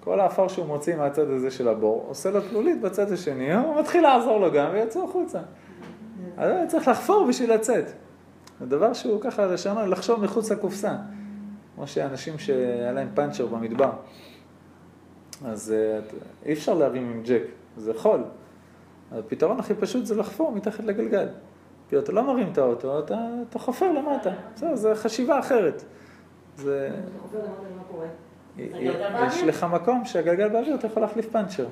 כל האפר שהוא מוציא מהצד הזה של הבור, עושה לו תלולית בצד השני, הוא מתחיל לעזור לו גם ויצא החוצה. אז צריך לחפור בשביל לצאת. זה דבר שהוא ככה לשנות, לחשוב מחוץ לקופסה. כמו שאנשים שהיה להם פאנצ'ר במדבר. אז אה, אי אפשר להרים עם ג'ק, זה חול. הפתרון הכי פשוט זה לחפור מתחת לגלגל. כי אתה לא מרים את האוטו, אתה, אתה חופר למטה. בסדר, זו חשיבה אחרת. זה... יש לך מקום שהגלגל באוויר, אתה יכול להחליף פאנצ'ר.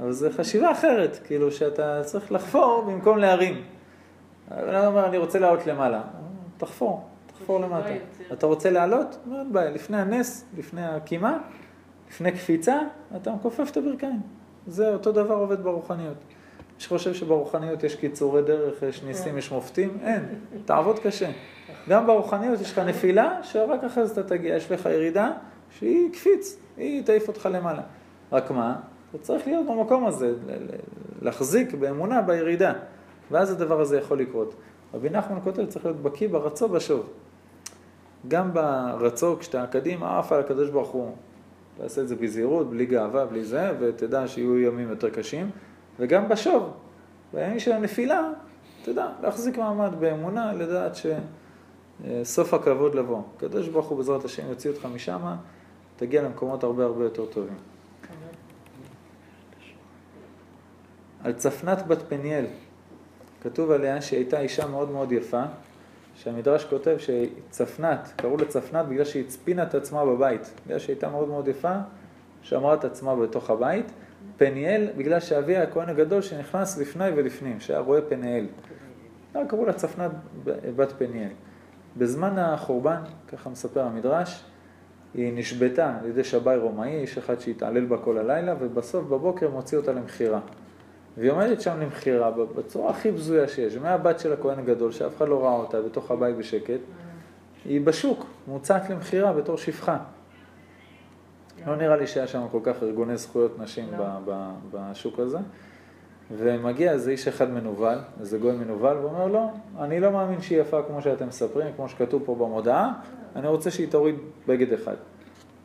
אבל זו חשיבה אחרת, כאילו שאתה צריך לחפור במקום להרים. אדם אומר, אני רוצה לעלות למעלה. תחפור, תחפור למטה. אתה רוצה לעלות? לא אין בעיה, לפני הנס, לפני הקימה, לפני קפיצה, אתה מכופף את הברכיים. זה אותו דבר עובד ברוחניות. שחושב שברוחניות יש קיצורי דרך, יש ניסים, יש מופתים, אין. תעבוד קשה. גם ברוחניות יש לך נפילה, שרק אחרי זה אתה תגיע, יש לך ירידה שהיא קפיץ, היא תעיף אותך למעלה. רק מה? אתה צריך להיות במקום הזה, להחזיק באמונה בירידה, ואז הדבר הזה יכול לקרות. רבי נחמן כותב, צריך להיות בקיא ברצו בשוב. גם ברצו, כשאתה קדימה, עף על הקדוש ברוך הוא. תעשה את זה בזהירות, בלי גאווה, בלי זה, ותדע שיהיו ימים יותר קשים. וגם בשוב, בימים של הנפילה, תדע, להחזיק מעמד באמונה, לדעת שסוף הכבוד לבוא. הקדוש ברוך הוא בעזרת השם יוציא אותך משם, תגיע למקומות הרבה הרבה יותר טובים. על צפנת בת פניאל, כתוב עליה שהיא הייתה אישה מאוד מאוד יפה, שהמדרש כותב שצפנת, קראו לה צפנת בגלל שהיא הצפינה את עצמה בבית, בגלל שהיא הייתה מאוד מאוד יפה, שמרה את עצמה בתוך הבית. פניאל, בגלל שאביה הכהן הגדול שנכנס לפני ולפנים, שהיה רואה פניאל. לא, קראו לה צפנת בת פניאל. בזמן החורבן, ככה מספר המדרש, היא נשבתה על ידי שבאי רומאי, איש אחד שהתעלל בה כל הלילה, ובסוף בבוקר מוציא אותה למכירה. והיא עומדת שם למכירה בצורה הכי בזויה שיש, מהבת של הכהן הגדול, שאף אחד לא ראה אותה בתוך הבית בשקט, היא בשוק, מוצעת למכירה בתור שפחה. לא נראה לי שהיה שם כל כך ארגוני זכויות נשים ב- ב- בשוק הזה. ומגיע איזה איש אחד מנוול, איזה גוי מנוול, ואומר לו, אני לא מאמין שהיא יפה כמו שאתם מספרים, כמו שכתוב פה במודעה, אני רוצה שהיא תוריד בגד אחד.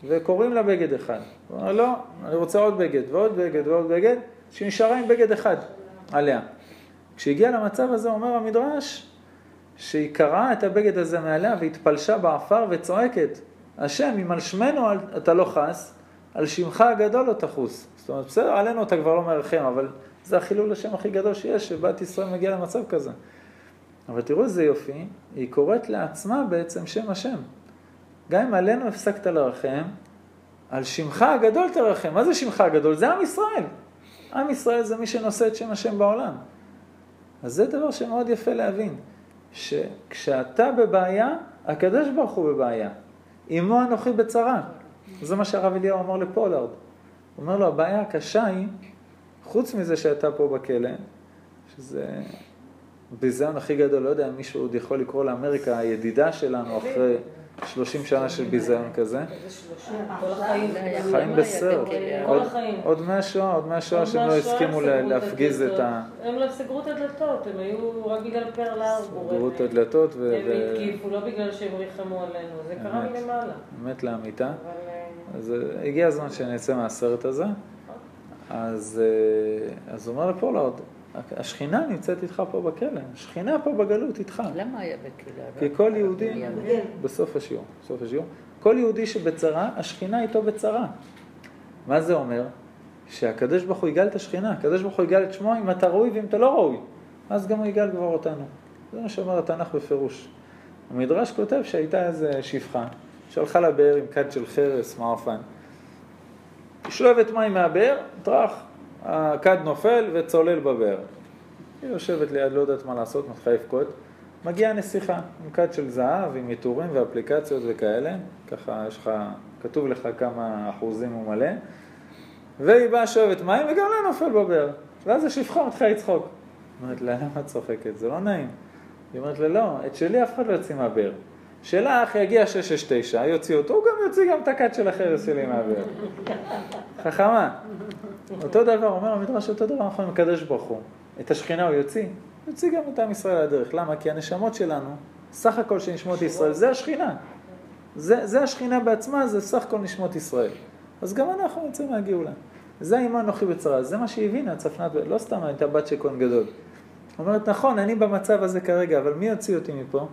וקוראים לה בגד אחד. הוא אומר, לא, אני רוצה עוד בגד, ועוד בגד, ועוד בגד, שנשארה עם בגד אחד עליה. כשהגיע למצב הזה, אומר המדרש, שהיא קרעה את הבגד הזה מעליה והתפלשה בעפר וצועקת, השם, אם על שמנו אתה לא חס, על שמך הגדול לא תחוס. זאת אומרת, בסדר, עלינו אתה כבר לא מרחם, אבל זה החילול השם הכי גדול שיש, שבת ישראל מגיעה למצב כזה. אבל תראו איזה יופי, היא קוראת לעצמה בעצם שם השם. גם אם עלינו הפסקת לרחם, על שמך הגדול תרחם. מה זה שמך הגדול? זה עם ישראל. עם ישראל זה מי שנושא את שם השם בעולם. אז זה דבר שמאוד יפה להבין, שכשאתה בבעיה, הקדוש ברוך הוא בבעיה. עמו אנוכי בצרה. זה מה שהרב אליהו אמר לפולארד. הוא אומר לו, הבעיה הקשה היא, חוץ מזה שאתה פה בכלא, שזה ביזיון הכי גדול, לא יודע אם מישהו עוד יכול לקרוא לאמריקה הידידה שלנו אחרי 30 שנה של ביזיון כזה. חיים בסרט. עוד- החיים. עוד מהשואה, עוד מהשואה עוד שהם לא הסכימו להפגיז את ה... הם לא סגרו את הדלתות, הם היו רק בגלל פרל הארבור. סגרו את הדלתות ו... הם התקיפו, לא בגלל שהם ריחמו עלינו, זה קרה. מלמעלה. אמת לאמיתה. אה, אז אה, הגיע הזמן שנצא מהסרט הזה. אז, אה, אז הוא אומר לפולארד, השכינה נמצאת איתך פה בכלא, השכינה פה בגלות איתך. למה היה בכלא? כי כל יהודי, כן. בסוף השיעור, בסוף השיעור, כל יהודי שבצרה, השכינה איתו בצרה. מה זה אומר? שהקדוש ברוך הוא יגאל את השכינה, הקדוש ברוך הוא יגאל את שמו אם אתה ראוי ואם אתה לא ראוי, אז גם הוא יגאל כבר אותנו. זה מה שאומר התנ"ך בפירוש. המדרש כותב שהייתה איזה שפחה, שהלכה לבאר עם כד של חרס, מערפן. היא שואבת מים מהבאר, טראח, הכד נופל וצולל בבאר. היא יושבת ליד, לא יודעת מה לעשות, מתחילה לבכות. מגיעה נסיכה עם כד של זהב, עם עיטורים ואפליקציות וכאלה, ככה יש לך, כתוב לך כמה אחוזים הוא מלא, והיא באה שואבת מים וגם לה נופל בבאר. ואז השפחה מתחילה לצחוק. אומרת לה, למה את צוחקת? זה לא נעים. היא אומרת לה, לא, את שלי אף אחד לא יוציא מהבאר. שלך יגיע 669, יוציא אותו, הוא גם יוציא גם את הכד של החרס שלי מהבאר. חכמה. אותו דבר, אומר המדרש, אותו דבר אנחנו הקדוש ברוך הוא. את השכינה הוא יוציא, יוציא גם את עם ישראל לדרך. למה? כי הנשמות שלנו, סך הכל של נשמות ישראל, זה השכינה. זה, זה השכינה בעצמה, זה סך הכל נשמות ישראל. אז גם אנחנו נצא מהגאולה. זה עמו אנוכי בצרה, זה מה שהיא הבינה, צפנת, לא סתם הייתה בת של כהן גדול. אומרת, נכון, אני במצב הזה כרגע, אבל מי יוציא אותי מפה?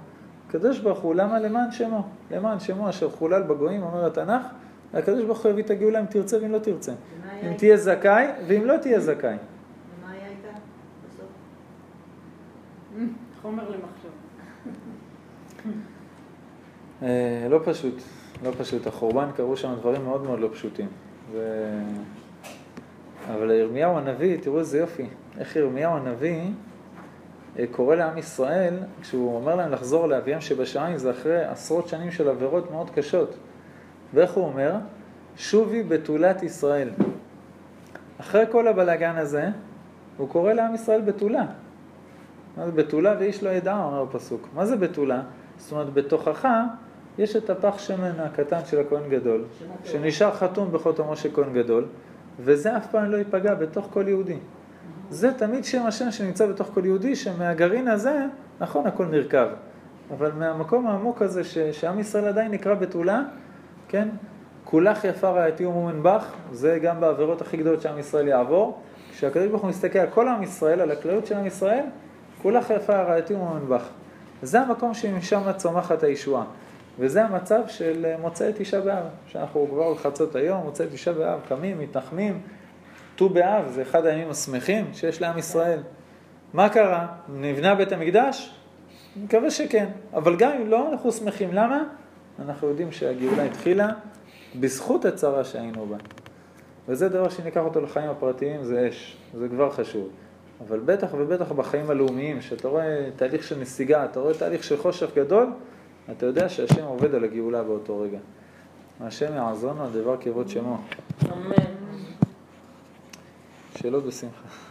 הקדוש ברוך הוא, למה? למען שמו. למען שמו אשר חולל בגויים, אומר התנ"ך, הקדוש ברוך הוא יביא את הגאולה אם תרצה ואם לא תרצה. אם? תהיה זכאי ואם לא תהיה זכאי. ומה היה איתה בסוף? חומר למחשב. אה, לא פשוט, לא פשוט. החורבן קרו שם דברים מאוד מאוד לא פשוטים. ו... אבל ירמיהו הנביא, תראו איזה יופי, איך ירמיהו הנביא אה, קורא לעם ישראל, כשהוא אומר להם לחזור לאביהם שבשמיים, זה אחרי עשרות שנים של עבירות מאוד קשות. ואיך הוא אומר? שובי בתולת ישראל. אחרי כל הבלגן הזה, הוא קורא לעם ישראל בתולה. מה זה בתולה ואיש לא ידע, אומר הפסוק. מה זה בתולה? זאת אומרת, בתוכך יש את הפח שמן הקטן של הכהן גדול, שנשאר חתום בחותמו של כהן גדול, וזה אף פעם לא ייפגע בתוך כל יהודי. זה תמיד שם השם שנמצא בתוך כל יהודי, שמהגרעין הזה, נכון, הכל נרקב, אבל מהמקום העמוק הזה, ש, שעם ישראל עדיין נקרא בתולה, כן? כולך יפה רעייתי ומומנבך, זה גם בעבירות הכי גדולות שעם ישראל יעבור. כשהקדוש ברוך הוא מסתכל על כל עם ישראל, על הכללות של עם ישראל, כולך יפה רעייתי ומומנבך. זה המקום שמשם צומחת הישועה. וזה המצב של מוצאי תשעה באב, שאנחנו כבר בחצות היום, מוצאי תשעה באב, קמים, מתנחמים. ט"ו באב זה אחד הימים השמחים שיש לעם ישראל. מה קרה? נבנה בית המקדש? אני מקווה שכן. אבל גם אם לא, אנחנו שמחים. למה? אנחנו יודעים שהגאולה התחילה בזכות הצרה שהיינו בה. וזה דבר שניקח אותו לחיים הפרטיים, זה אש, זה כבר חשוב. אבל בטח ובטח בחיים הלאומיים, שאתה רואה תהליך של נסיגה, אתה רואה תהליך של חושך גדול, אתה יודע שהשם עובד על הגאולה באותו רגע. השם יעזרנו על דבר כבוד שמו. אמן. שאלות בשמחה.